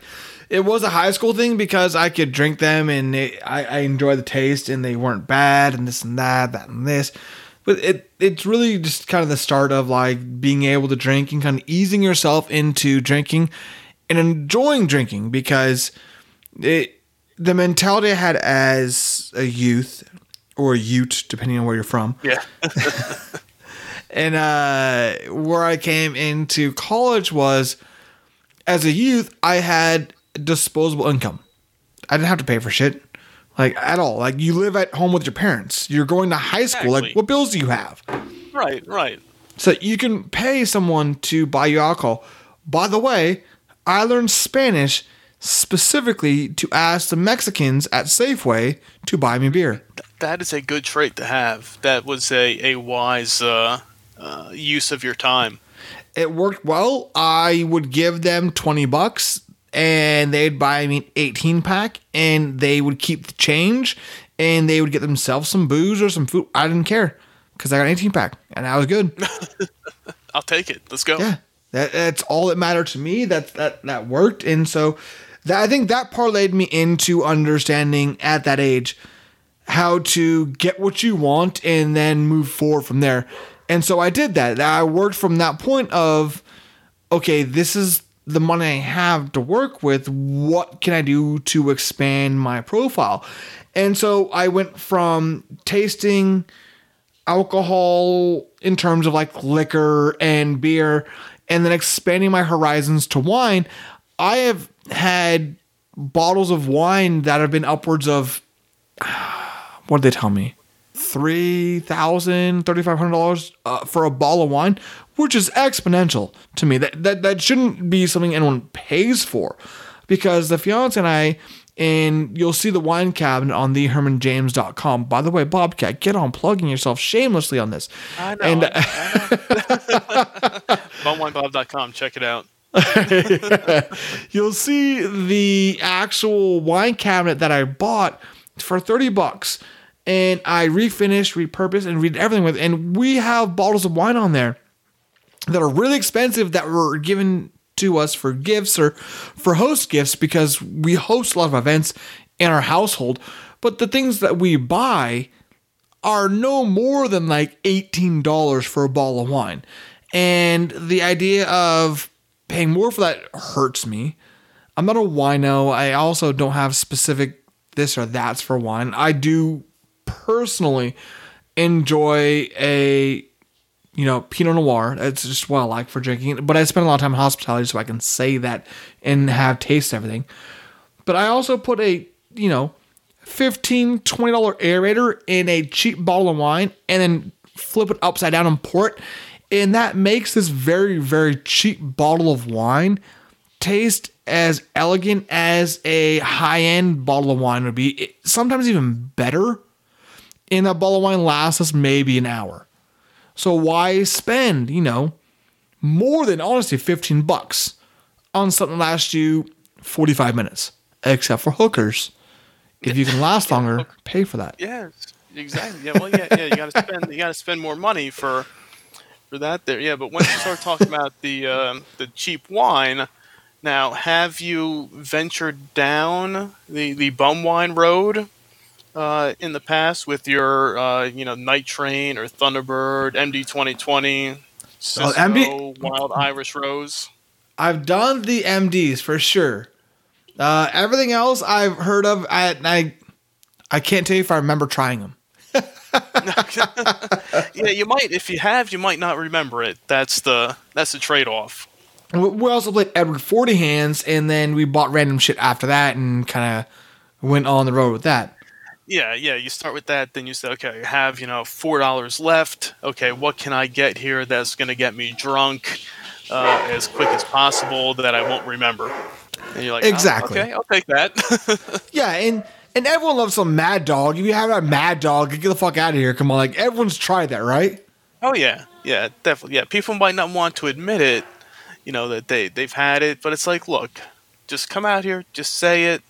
it was a high school thing because I could drink them and it, I, I enjoy the taste and they weren't bad and this and that, that and this. But it it's really just kind of the start of like being able to drink and kind of easing yourself into drinking and enjoying drinking because it the mentality I had as a youth or a ute, depending on where you're from, Yeah. and uh, where I came into college was as a youth, I had disposable income. I didn't have to pay for shit, like at all. Like you live at home with your parents. You're going to high school. Like what bills do you have? right. Right. So you can pay someone to buy you alcohol. By the way, I learned Spanish specifically to ask the Mexicans at Safeway to buy me beer. That is a good trait to have. That was a a wise uh, uh, use of your time. it worked well. I would give them 20 bucks and they'd buy me an 18 pack and they would keep the change and they would get themselves some booze or some food. I didn't care because I got an 18 pack and I was good. I'll take it. Let's go. Yeah. That, that's all that mattered to me. That that that worked. And so that, I think that parlayed me into understanding at that age how to get what you want and then move forward from there. And so I did that. I worked from that point of okay, this is the money I have to work with. What can I do to expand my profile? And so I went from tasting alcohol in terms of like liquor and beer and then expanding my horizons to wine i have had bottles of wine that have been upwards of what did they tell me $3000 $3500 uh, for a bottle of wine which is exponential to me that, that that shouldn't be something anyone pays for because the fiance and i and you'll see the wine cabinet on thehermanjames.com. By the way, Bobcat, get on plugging yourself shamelessly on this. I know. And- I, I know. Bumwinebob.com. Check it out. You'll see the actual wine cabinet that I bought for 30 bucks. And I refinished, repurposed, and redid everything with. And we have bottles of wine on there that are really expensive that were given to us for gifts or for host gifts because we host a lot of events in our household. But the things that we buy are no more than like $18 for a bottle of wine. And the idea of paying more for that hurts me. I'm not a wino. I also don't have specific this or that's for wine. I do personally enjoy a you know Pinot Noir. It's just what I like for drinking. But I spend a lot of time in hospitality, so I can say that and have taste everything. But I also put a you know 15 20 dollar aerator in a cheap bottle of wine and then flip it upside down and pour it and that makes this very very cheap bottle of wine taste as elegant as a high-end bottle of wine would be It- sometimes even better and that bottle of wine lasts us maybe an hour so why spend you know more than honestly 15 bucks on something that lasts you 45 minutes except for hookers if you can last longer pay for that Yeah, exactly. Yeah, well, yeah, yeah. You got to spend. You got to spend more money for for that. There, yeah. But when you start talking about the um, the cheap wine, now have you ventured down the the bum wine road uh, in the past with your uh, you know Night Train or Thunderbird, MD twenty twenty, Cisco, MD Wild Irish Rose? I've done the MDs for sure. Uh, everything else I've heard of, I, I I can't tell you if I remember trying them. Yeah, you might. If you have, you might not remember it. That's the that's the trade off. We we also played Edward Forty Hands, and then we bought random shit after that, and kind of went on the road with that. Yeah, yeah. You start with that, then you say, okay, I have you know four dollars left. Okay, what can I get here that's going to get me drunk uh, as quick as possible that I won't remember? And you're like, oh, Exactly. okay, I'll take that. Yeah, and and everyone loves some Mad Dog. If you have a Mad Dog, get the fuck out of here. Come on, like everyone's tried that, right? oh yeah, yeah, definitely. Yeah, people might not want to admit it, you know, that they they've had it, but it's like, look, just come out here, just say it.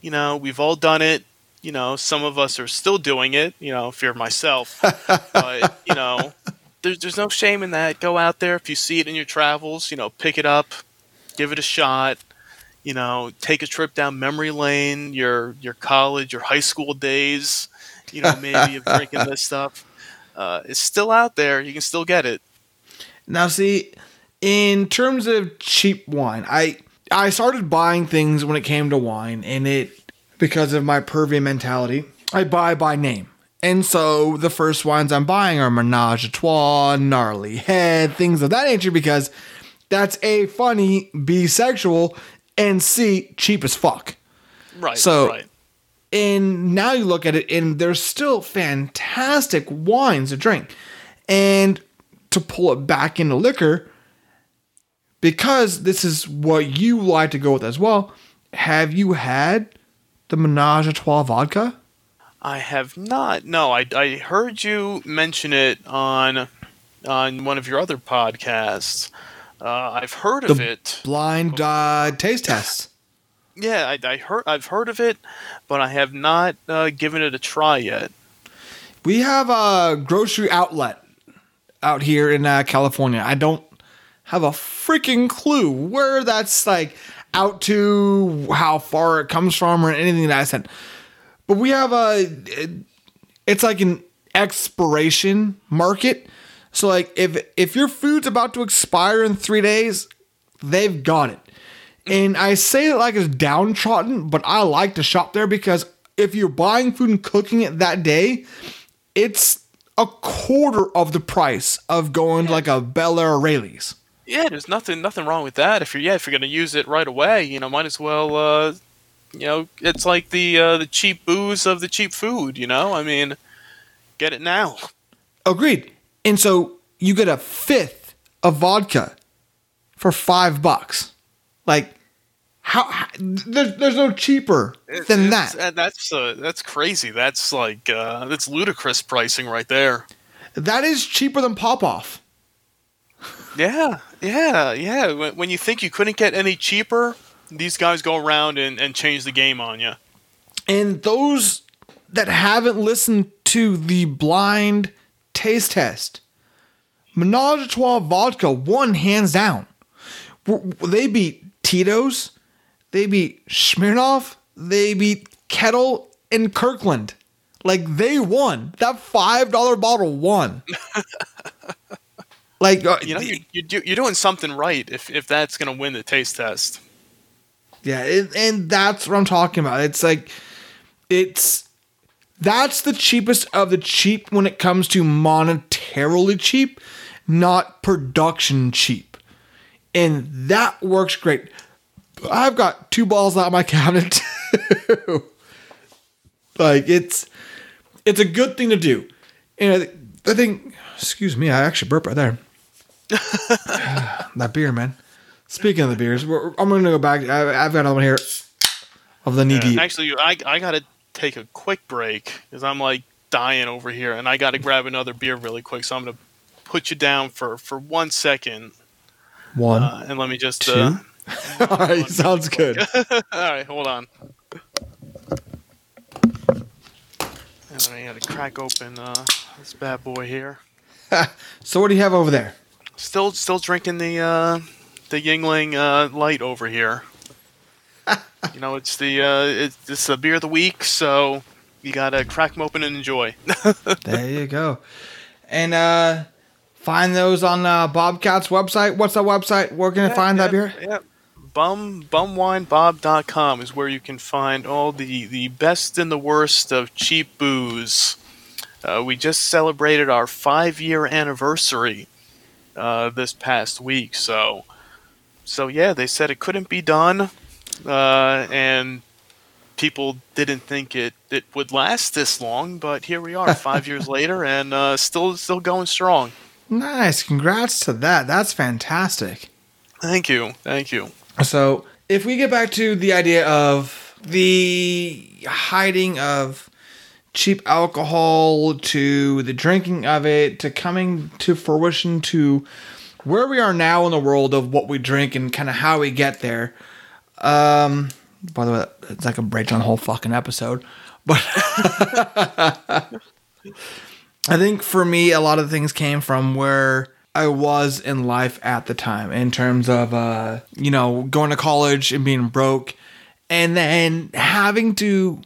You know, we've all done it. You know, some of us are still doing it. You know, fear myself, but you know, there's there's no shame in that. Go out there if you see it in your travels. You know, pick it up, give it a shot. You know, take a trip down memory lane, your your college, your high school days. You know, maybe of drinking this stuff. Uh, it's still out there. You can still get it. Now, see, in terms of cheap wine, I I started buying things when it came to wine, and it because of my pervy mentality, I buy by name. And so the first wines I'm buying are Menage a Trois, Gnarly Head, things of that nature, because that's A, funny, B, sexual, and C, cheap as fuck. Right. So- right. And now you look at it, and there's still fantastic wines to drink. And to pull it back into liquor, because this is what you like to go with as well, have you had the Menage a Trois vodka? I have not. No, I, I heard you mention it on on one of your other podcasts. Uh, I've heard of it. Blind uh, taste test. Yeah, I, I heard. I've heard of it, but I have not uh, given it a try yet. We have a grocery outlet out here in uh, California. I don't have a freaking clue where that's like out to, how far it comes from, or anything that I said. But we have a, it's like an expiration market. So like if if your food's about to expire in three days, they've got it. And I say it like it's downtrodden, but I like to shop there because if you're buying food and cooking it that day, it's a quarter of the price of going to like a Bel Air or Raley's. Yeah, there's nothing nothing wrong with that. If you're yeah, if you're gonna use it right away, you know, might as well. Uh, you know, it's like the uh, the cheap booze of the cheap food. You know, I mean, get it now. Agreed. And so you get a fifth of vodka for five bucks. Like, How, how there's there's no cheaper than It's- that. uh, That's uh, that's crazy. That's like uh, that's ludicrous pricing right there. That is cheaper than Popov. Yeah, yeah, yeah. When, when you think you couldn't get any cheaper, these guys go around and, and change the game on you. And those that haven't listened to the blind taste test, Menage a Trois vodka won hands down. They beat Tito's, they beat Smirnoff, they beat Ketel and Kirkland. Like they won. That five dollar bottle won. like uh, You know, you, you do, you're doing something right if, if that's going to win the taste test. Yeah, it, and that's what I'm talking about. It's like it's that's the cheapest of the cheap when it comes to monetarily cheap, not production cheap. And that works great. I've got two balls out of my cabinet like it's it's a good thing to do. And I, I think excuse me, I actually burped right there. that beer, man. Speaking of the beers, we're, I'm going to go back. I, I've got another one here of the knee deep. Actually, I, I got to take a quick break because I'm like dying over here and I got to grab another beer really quick. So I'm going to put you down for, for one second One, uh, and let me just. two. Uh, All right, sounds good. all right, hold on. And I got to crack open uh, this bad boy here. So, what do you have over there? Still, still drinking the uh, the Yuengling uh, Light over here. you know, it's the uh, it's, it's the beer of the week, so you gotta crack them open and enjoy. There you go. And uh find those on uh, Bobcat's website. What's that website? Where can I find that beer? Yeah. Bum bumwinebob.com is where you can find all the the best and the worst of cheap booze. Uh, we just celebrated our five year anniversary uh, this past week, so so yeah, they said it couldn't be done, uh, and people didn't think it it would last this long, but here we are, five years later, and uh, still still going strong. Nice. Congrats to that. That's fantastic. Thank you, thank you. So, if we get back to the idea of the hiding of cheap alcohol to the drinking of it to coming to fruition to where we are now in the world of what we drink and kind of how we get there. Um, by the way, it's like a breakdown the whole fucking episode, but I think for me, a lot of things came from where I was in life at the time in terms of, uh, you know, going to college and being broke and then having to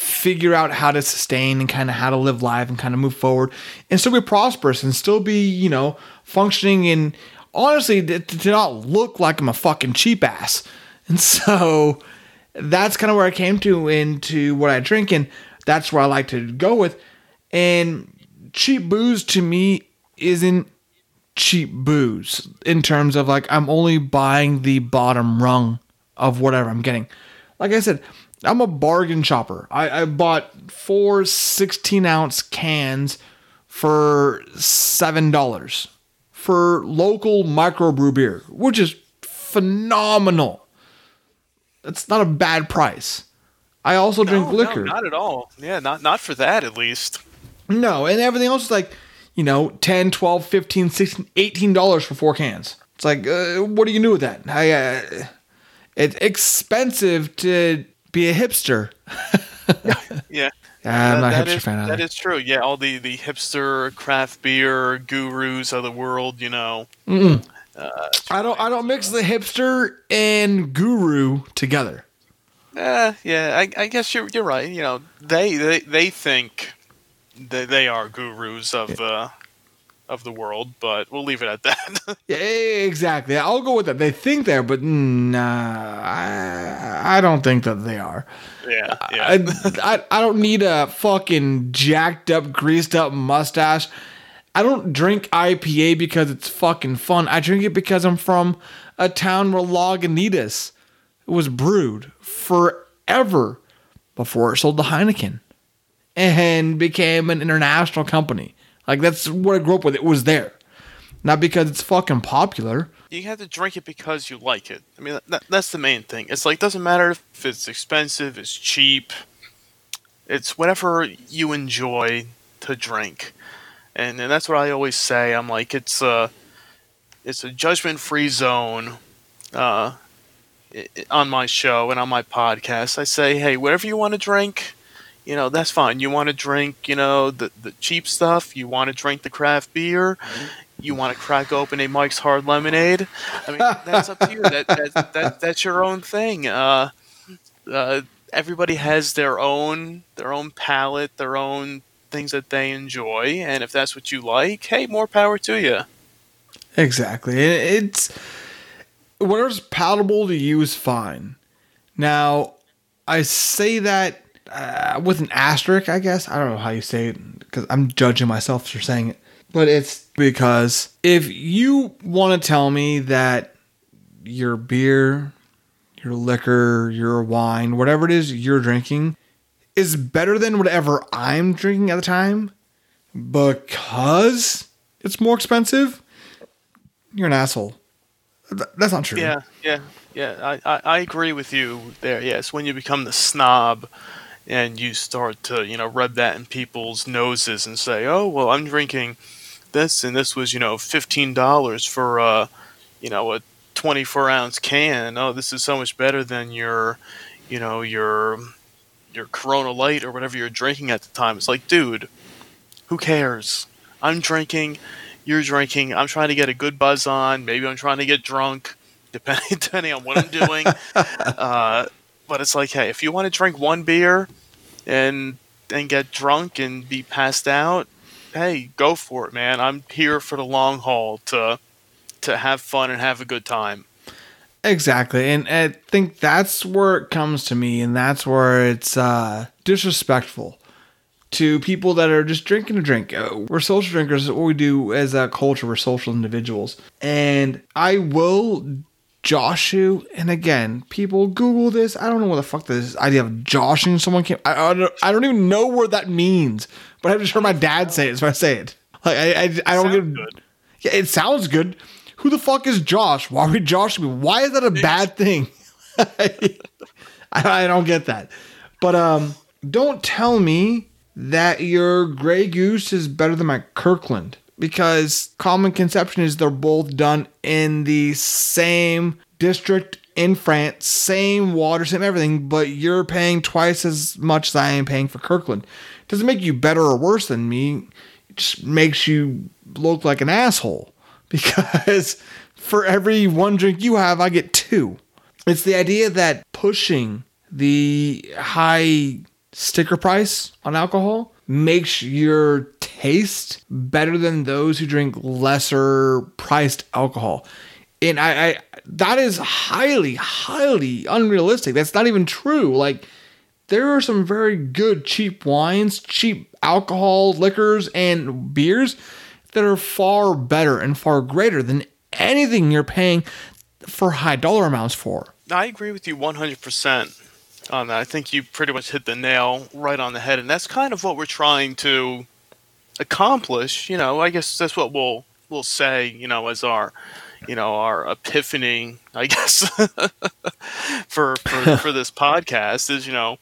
figure out how to sustain and kind of how to live life and kind of move forward and still be prosperous and still be, you know, functioning and honestly to, to not look like I'm a fucking cheap ass. And so that's kind of where I came to into what I drink and that's where I like to go with. And cheap booze to me isn't cheap booze in terms of like I'm only buying the bottom rung of whatever I'm getting. Like I said, I'm a bargain shopper. I, I bought four 16 ounce cans for $7 for local microbrew beer, which is phenomenal. That's not a bad price. I also drink No, liquor. No, not at all. Yeah, not not for that at least. No, and everything else is like, you know, 10, 12, 15, 16, 18 dollars for four cans. It's like, uh, what do you do with that? I, uh, it's expensive to be a hipster. Yeah. I'm not a hipster is- fan That is true. Yeah, all the, the hipster craft beer gurus of the world, you know. I don't I don't mix the hipster and guru together. Eh, yeah, I, I guess you're you're right. You know, they they, they think that they are gurus of uh, of the world, but we'll leave it at that. Yeah, exactly. I'll go with that. They think they're, but nah, I, I don't think that they are. yeah, yeah. I, I, I don't need a fucking jacked up, greased up mustache. I don't drink IPA because it's fucking fun. I drink it because I'm from a town where Lagunitas was brewed forever before it sold to Heineken and became an international company. Like that's what I grew up with. It was there. not because it's fucking popular. You have to drink it because you like it. I mean, that, that's the main thing. It's like doesn't matter if it's expensive, it's cheap. It's whatever you enjoy to drink, and, and that's what I always say. I'm like, it's a it's a judgment free zone. Uh, on my show and on my podcast, I say, hey, whatever you want to drink, you know, that's fine. You want to drink, you know, the, the cheap stuff. You want to drink the craft beer. You want to crack open a Mike's Hard Lemonade. I mean, that's up to you. That, that, that that's your own thing. Uh, uh, everybody has their own their own palate, their own things that they enjoy, and if that's what you like, hey, more power to you. Exactly. It's whatever's palatable to you is fine. Now, I say that uh, with an asterisk, I guess. I don't know how you say it because I'm judging myself for saying it. But it's because if you want to tell me that your beer, your liquor, your wine, whatever it is you're drinking, is better than whatever I'm drinking at the time because it's more expensive, you're an asshole. That's not true. Yeah, yeah, yeah. I, I, I agree with you there. Yes, when you become the snob and you start to, you know, rub that in people's noses and say, oh, well, I'm drinking this and this was, you know, $15 for, uh, you know, a 24 ounce can. Oh, this is so much better than your, you know, your, your Corona Light or whatever you're drinking at the time. It's like, dude, who cares? I'm drinking you're drinking. I'm trying to get a good buzz on. Maybe I'm trying to get drunk, depending depending on what I'm doing. uh, but it's like, hey, if you want to drink one beer and and get drunk and be passed out, hey, go for it, man. I'm here for the long haul to to have fun and have a good time. Exactly. And I think that's where it comes to me and that's where it's uh, disrespectful to people that are just drinking a drink. Uh, we're social drinkers. What we do as a culture, we're social individuals. And I will josh you. And again, people Google this. I don't know what the fuck this idea of joshing someone came. I, I, don't, I don't even know what that means. But I just heard my dad say it, so I say it. Like I, I, I don't get. Good. Yeah, it sounds good. Who the fuck is Josh? Why are we joshing me? Why is that a bad thing? I, I don't get that. But um, don't tell me that your Grey Goose is better than my Kirkland because common conception is they're both done in the same district in France, same water, same everything, but you're paying twice as much as I am paying for Kirkland. Doesn't make you better or worse than me. It just makes you look like an asshole because for every one drink you have, I get two. It's the idea that pushing the high sticker price on alcohol makes your taste better than those who drink lesser priced alcohol. And I, I that is highly, highly unrealistic. That's not even true. Like there are some very good cheap wines, cheap alcohol, liquors, and beers that are far better and far greater than anything you're paying for high dollar amounts for. I agree with you 100% on that. I think you pretty much hit the nail right on the head, and that's kind of what we're trying to accomplish. You know, I guess that's what we'll we'll say. You know, as our you know our epiphany, I guess, for for for this podcast is you know,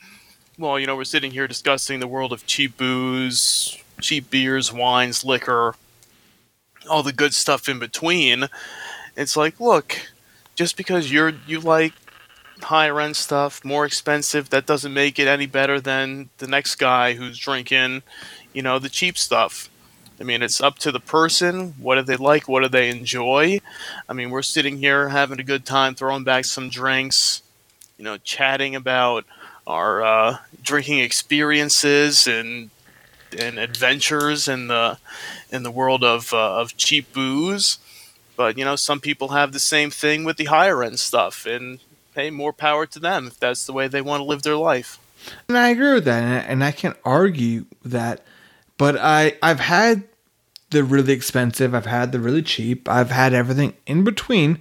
well, you know, we're sitting here discussing the world of cheap booze, cheap beers, wines, liquor, all the good stuff in between. It's like, look, just because you're you like higher end stuff, more expensive, that doesn't make it any better than the next guy who's drinking, you know, the cheap stuff. I mean, it's up to the person. What do they like? What do they enjoy? I mean, we're sitting here having a good time, throwing back some drinks, you know, chatting about our uh, drinking experiences and and adventures in the in the world of uh, of cheap booze. But you know, some people have the same thing with the higher end stuff, and hey, more power to them if that's the way they want to live their life. And I agree with that, and I can't argue that. But I I've had the really expensive, I've had the really cheap, I've had everything in between,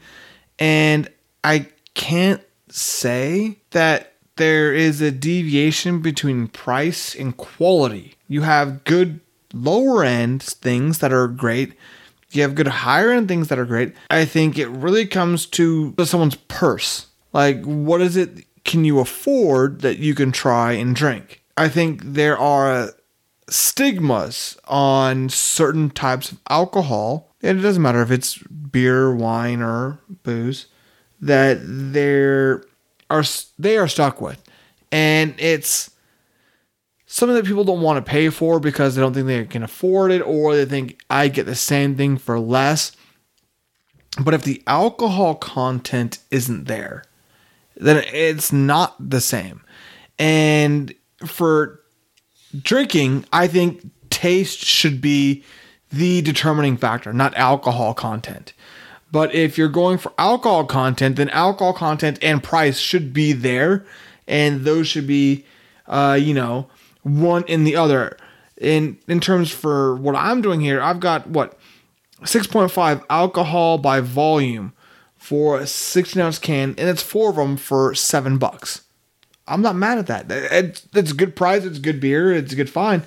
and I can't say that there is a deviation between price and quality. You have good lower end things that are great, You have good higher end things that are great. I think it really comes to someone's purse. Like, what is it can you afford that you can try and drink? I think there are stigmas on certain types of alcohol, and it doesn't matter if it's beer, wine, or booze, that they're are they are stuck with, and it's something that people don't want to pay for because they don't think they can afford it, or they think I get the same thing for less. But if the alcohol content isn't there, then it's not the same. And for drinking, I think taste should be the determining factor, not alcohol content. But if you're going for alcohol content, then alcohol content and price should be there, and those should be, uh, you know, one in the other. In in terms for what I'm doing here, I've got what 6.5 alcohol by volume for a 16 ounce can, and it's four of them for seven bucks. I'm not mad at that. It's, a good price. It's good beer. It's a good fine.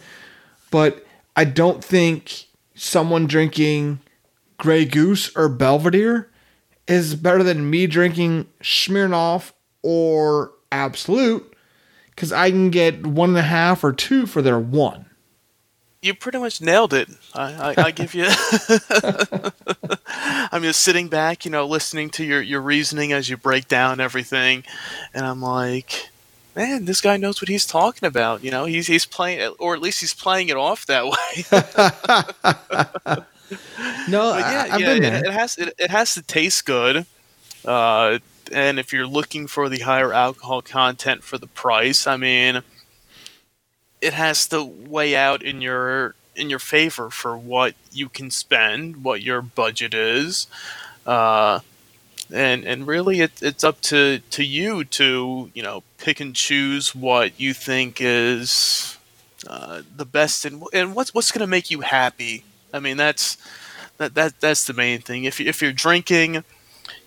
But I don't think someone drinking Grey Goose or Belvedere is better than me drinking Smirnoff or Absolut because I can get one and a half or two for their one. You pretty much nailed it. I, I, I give you. I'm just sitting back, you know, listening to your, your reasoning as you break down everything, and I'm like, man, this guy knows what he's talking about. You know, he's he's playing, or at least he's playing it off that way. no, yeah, I, yeah, it, it, has it, it has to taste good. Uh, and if you're looking for the higher alcohol content for the price, I mean, it has to weigh out in your in your favor for what you can spend, what your budget is. Uh, and and really it, it's up to to you to you know pick and choose what you think is uh, the best and and what's what's going to make you happy. I mean that's that that that's the main thing. If if you're drinking,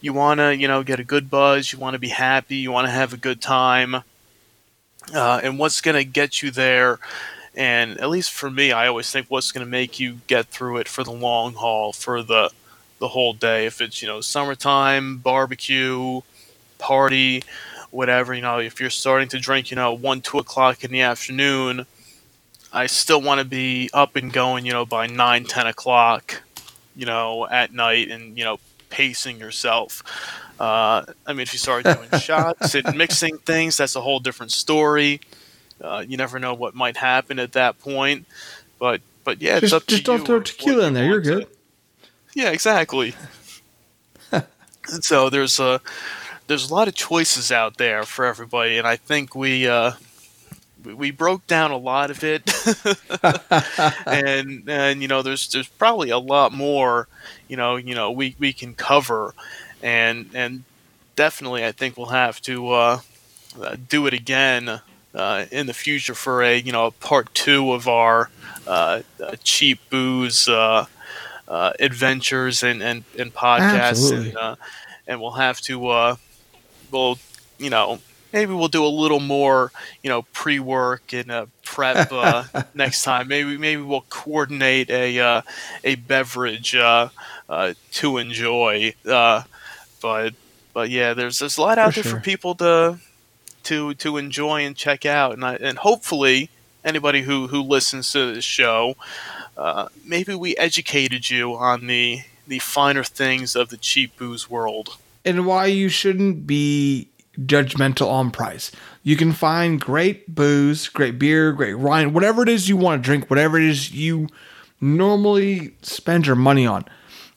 you want to you know get a good buzz, you want to be happy, you want to have a good time, uh, and what's going to get you there. And at least for me, I always think what's going to make you get through it for the long haul, for the the whole day. If it's you know summertime barbecue, party, whatever. You know, if you're starting to drink, you know, one two o'clock in the afternoon, I still want to be up and going. You know, by nine ten o'clock. You know, at night, and you know, pacing yourself. Uh, I mean, if you start doing shots and mixing things, that's a whole different story. Uh, you never know what might happen at that point. But but yeah, just, it's up just to don't you throw tequila in there. You're good. To, yeah, exactly. and so there's a there's a lot of choices out there for everybody, and I think we uh, we broke down a lot of it, and and you know there's there's probably a lot more you know you know we, we can cover, and and definitely I think we'll have to uh, uh, do it again uh, in the future for a you know part two of our uh, cheap booze uh, uh, adventures and, and, and podcasts, and uh, and we'll have to uh, we'll you know maybe we'll do a little more you know pre work and uh, prep uh, next time. Maybe maybe we'll coordinate a uh, a beverage uh, uh, to enjoy. Uh, but but yeah, there's there's a lot out for there sure. for people to to to enjoy and check out, and I, and hopefully anybody who who listens to this show uh, maybe we educated you on the the finer things of the cheap booze world and why you shouldn't be judgmental on price. You can find great booze, great beer, great wine, whatever it is you want to drink, whatever it is you normally spend your money on.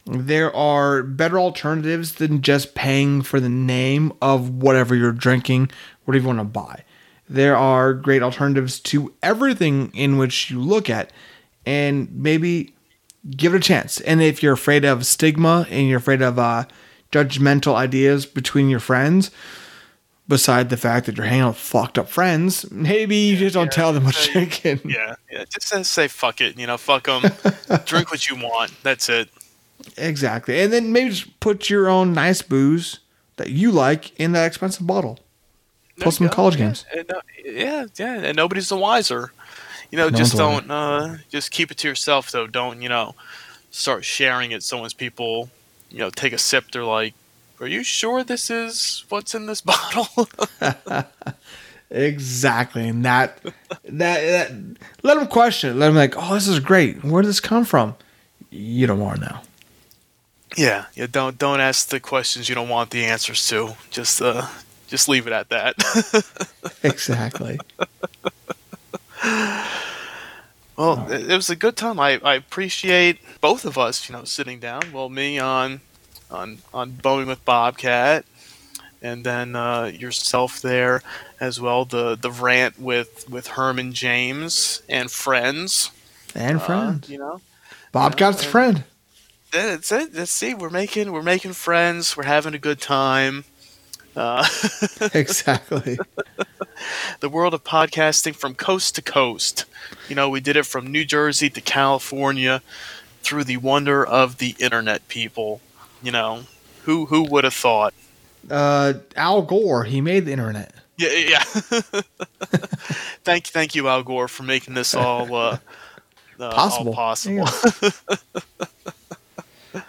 There are better alternatives than just paying for the name of whatever you're drinking, whatever you want to buy. There are great alternatives to everything in which you look at and maybe give it a chance. And if you're afraid of stigma and you're afraid of uh, judgmental ideas between your friends, beside the fact that you're hanging out with fucked up friends, maybe you just don't yeah, tell them what say, you're drinking. Yeah, yeah, just say fuck it. You know, fuck them. Drink what you want. That's it. Exactly, and then maybe just put your own nice booze that you like in that expensive bottle. Plus some college yeah. games. And, uh, yeah, yeah, and nobody's the wiser. You know, no just don't. Uh, just keep it to yourself, though. Don't you know? start sharing it. So once people, you know, take a sip, they're like, "Are you sure this is what's in this bottle?" exactly, and that, that that let them question. It. Let them like, "Oh, this is great. Where did this come from?" You don't want to know. Yeah, yeah. Don't don't ask the questions you don't want the answers to. Just uh, just leave it at that. exactly. Well, it, was a good time. I, I appreciate both of us, you know, sitting down. Well, me on on on Bumming with Bobcat, and then uh, yourself there as well. The the rant with with Herman James and friends and uh, friends. Uh, you know, Bobcat's you know, friend. That's it. Let's see. We're making we're making friends. We're having a good time. Uh, exactly. the world of podcasting from coast to coast. You know, we did it from New Jersey to California through the wonder of the internet, people. You know, who who would have thought? Uh, Al Gore, he made the internet. Yeah, yeah. thank thank you, Al Gore, for making this all uh, uh possible. All possible. all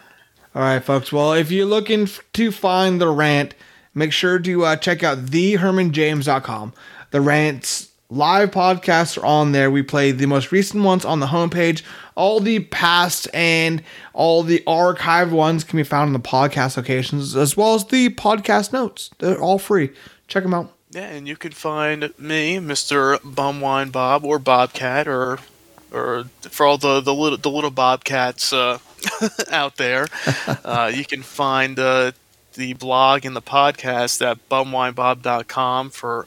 right, folks. Well, if you're looking to find the rant make sure to uh, check out thehermanjames.com. The rants live podcasts are on there. We play the most recent ones on the homepage. All the past and all the archived ones can be found in the podcast locations, as well as the podcast notes. They're all free. Check them out. Yeah, and you can find me, Mr. Bumwine Bob, or Bobcat, or or for all the the little the little Bobcats uh, out there, uh, you can find uh, the blog and the podcast at bumwinebob.com for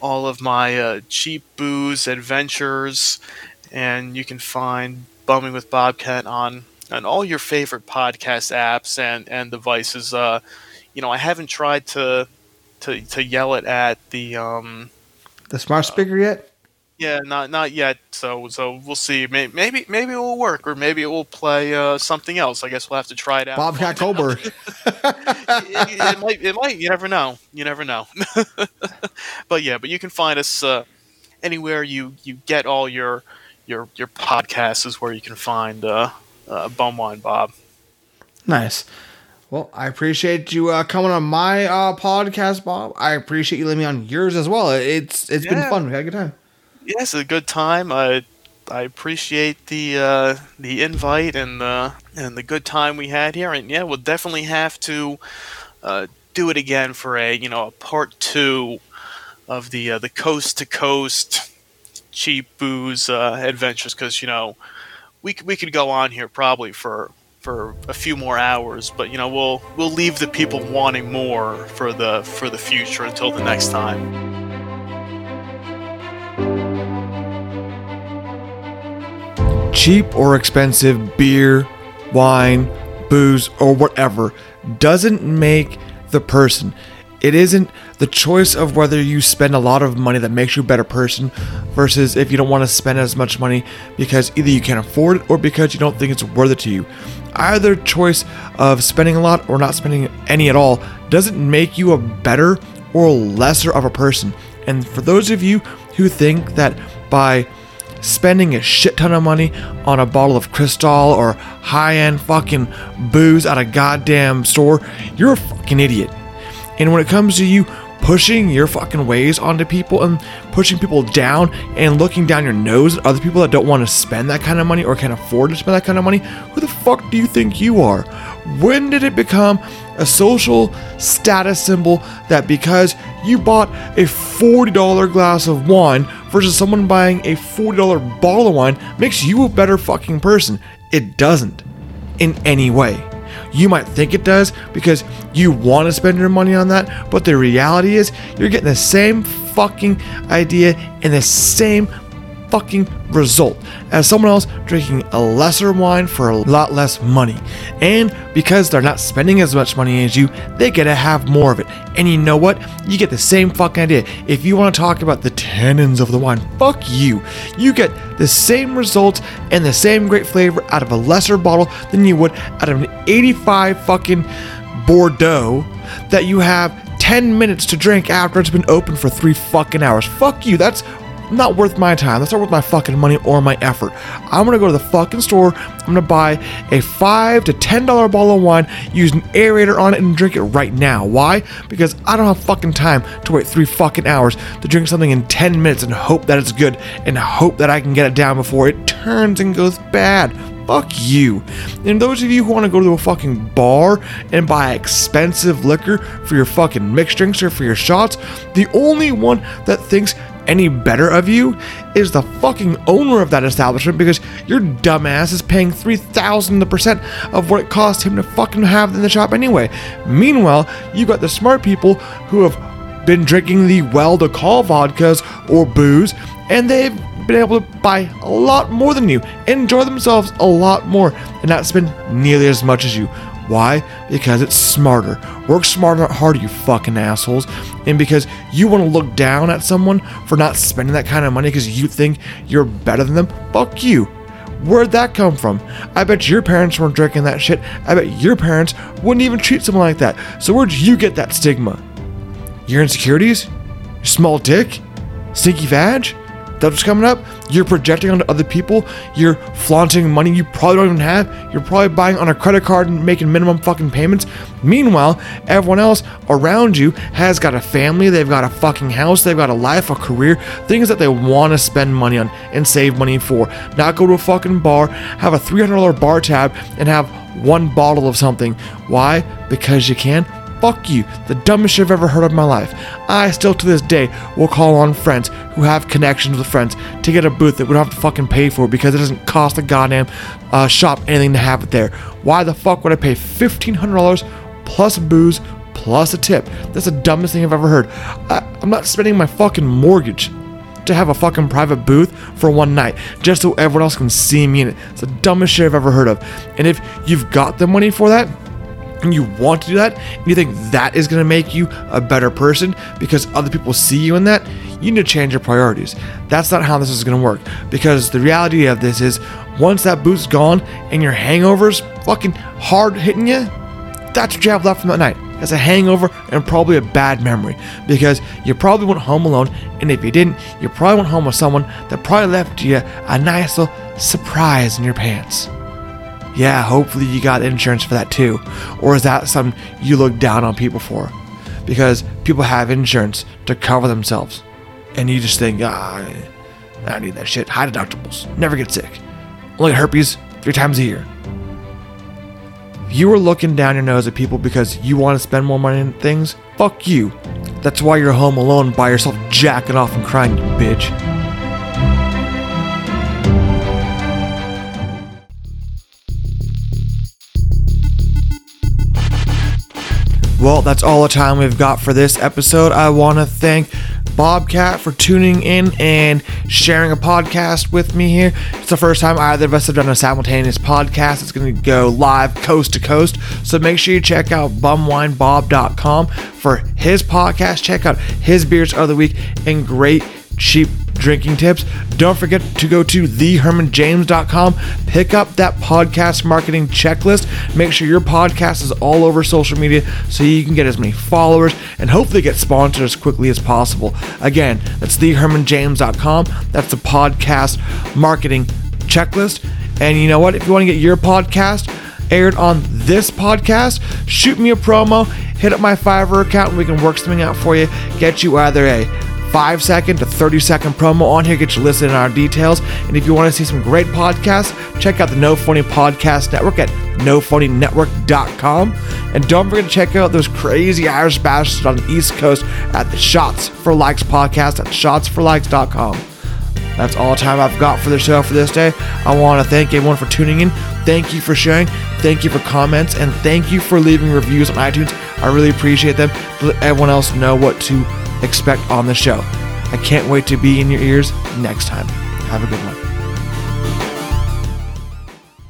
all of my uh, cheap booze adventures. And you can find Bumming with Bobcat on, on all your favorite podcast apps and, and devices. Uh, you know, I haven't tried to, to, to yell it at the. Um, the smart speaker yet? Yeah, not not yet. So so we'll see. Maybe maybe, maybe it will work, or maybe it will play uh, something else. I guess we'll have to try it out. Bobcat Goldberg. it, it, might. It might. You never know. You never know. but yeah, but you can find us uh, anywhere you you get all your your your podcasts is where you can find uh, uh, Bumwine Bob. Nice. Well, I appreciate you uh, coming on my uh, podcast, Bob. I appreciate you letting me on yours as well. It's it's yeah. been fun. We had a good time yes, a good time. I I appreciate the uh, the invite and the and the good time we had here. And yeah, we'll definitely have to uh, do it again for a you know a part two of the uh, the coast to coast cheap booze uh, adventures because you know we we could go on here probably for for a few more hours, but you know we'll we'll leave the people wanting more for the for the future until the next time. Cheap or expensive beer, wine, booze, or whatever doesn't make the person. It isn't the choice of whether you spend a lot of money that makes you a better person versus if you don't want to spend as much money because either you can't afford it or because you don't think it's worth it to you. Either choice of spending a lot or not spending any at all doesn't make you a better or lesser of a person. And for those of you who think that by spending a shit ton of money on a bottle of Cristal or high end fucking booze at a goddamn store, you're a fucking idiot. And when it comes to you pushing your fucking ways onto people and pushing people down and looking down your nose at other people that don't want to spend that kind of money or can't afford to spend that kind of money, who the fuck do you think you are? When did it become a social status symbol that because you bought a $40 glass of wine versus someone buying a $40 bottle of wine makes you a better fucking person? It doesn't in any way. You might think it does because you want to spend your money on that, but the reality is you're getting the same fucking idea and the same fucking result as someone else drinking a lesser wine for a lot less money. And because they're not spending as much money as you, they get to have more of it. And you know what? You get the same fucking idea. If you want to talk about the tannins of the wine, fuck you. You get the same results and the same great flavor out of a lesser bottle than you would out of an 85 fucking Bordeaux that you have 10 minutes to drink after it's been open for three fucking hours. Fuck you. That's not worth my time. That's not worth my fucking money or my effort. I'm gonna go to the fucking store. I'm gonna buy a five to ten dollar bottle of wine, use an aerator on it, and drink it right now. Why? Because I don't have fucking time to wait three fucking hours to drink something in ten minutes and hope that it's good and hope that I can get it down before it turns and goes bad. Fuck you. And those of you who want to go to a fucking bar and buy expensive liquor for your fucking mixed drinks or for your shots, the only one that thinks any better of you is the fucking owner of that establishment because your dumbass is paying 3,000% of what it cost him to fucking have in the shop anyway. Meanwhile, you got the smart people who have been drinking the well to call vodkas or booze and they've been able to buy a lot more than you, enjoy themselves a lot more, and not spend nearly as much as you. Why? Because it's smarter. Work smarter, not harder, you fucking assholes. And because you want to look down at someone for not spending that kind of money because you think you're better than them, fuck you. Where'd that come from? I bet your parents weren't drinking that shit. I bet your parents wouldn't even treat someone like that. So where'd you get that stigma? Your insecurities? Your small dick? Stinky vag? That's coming up. You're projecting onto other people. You're flaunting money you probably don't even have. You're probably buying on a credit card and making minimum fucking payments. Meanwhile, everyone else around you has got a family, they've got a fucking house, they've got a life, a career, things that they want to spend money on and save money for. Not go to a fucking bar, have a $300 bar tab, and have one bottle of something. Why? Because you can? Fuck you, the dumbest shit I've ever heard of in my life. I still to this day will call on friends who have connections with friends to get a booth that we don't have to fucking pay for because it doesn't cost a goddamn uh, shop anything to have it there. Why the fuck would I pay $1,500 plus booze plus a tip? That's the dumbest thing I've ever heard. I, I'm not spending my fucking mortgage to have a fucking private booth for one night just so everyone else can see me in it. It's the dumbest shit I've ever heard of. And if you've got the money for that, and you want to do that, and you think that is going to make you a better person because other people see you in that, you need to change your priorities. That's not how this is going to work because the reality of this is once that boot's gone and your hangovers fucking hard hitting you, that's what you have left from that night. As a hangover and probably a bad memory because you probably went home alone, and if you didn't, you probably went home with someone that probably left you a nice little surprise in your pants. Yeah, hopefully you got insurance for that too. Or is that something you look down on people for? Because people have insurance to cover themselves. And you just think, ah, I don't need that shit. High deductibles. Never get sick. Only herpes three times a year. If you are looking down your nose at people because you want to spend more money on things, fuck you. That's why you're home alone by yourself jacking off and crying, you bitch. Well, that's all the time we've got for this episode. I want to thank Bobcat for tuning in and sharing a podcast with me here. It's the first time either of us have done a simultaneous podcast. It's going to go live coast to coast. So make sure you check out bumwinebob.com for his podcast. Check out his beers of the week and great cheap drinking tips. Don't forget to go to thehermanjames.com, pick up that podcast marketing checklist. Make sure your podcast is all over social media so you can get as many followers and hopefully get sponsored as quickly as possible. Again, that's thehermanjames.com. That's the podcast marketing checklist. And you know what? If you want to get your podcast aired on this podcast, shoot me a promo, hit up my Fiverr account, and we can work something out for you. Get you either a five second to 30 second promo on here, get you listed in our details. And if you want to see some great podcasts, check out the No Phony Podcast Network at nophonynetwork.com. And don't forget to check out those crazy Irish bastards on the East Coast at the Shots for Likes podcast at shotsforlikes.com. That's all time I've got for the show for this day. I want to thank everyone for tuning in. Thank you for sharing. Thank you for comments. And thank you for leaving reviews on iTunes. I really appreciate them. Let everyone else know what to expect on the show. I can't wait to be in your ears next time. Have a good one.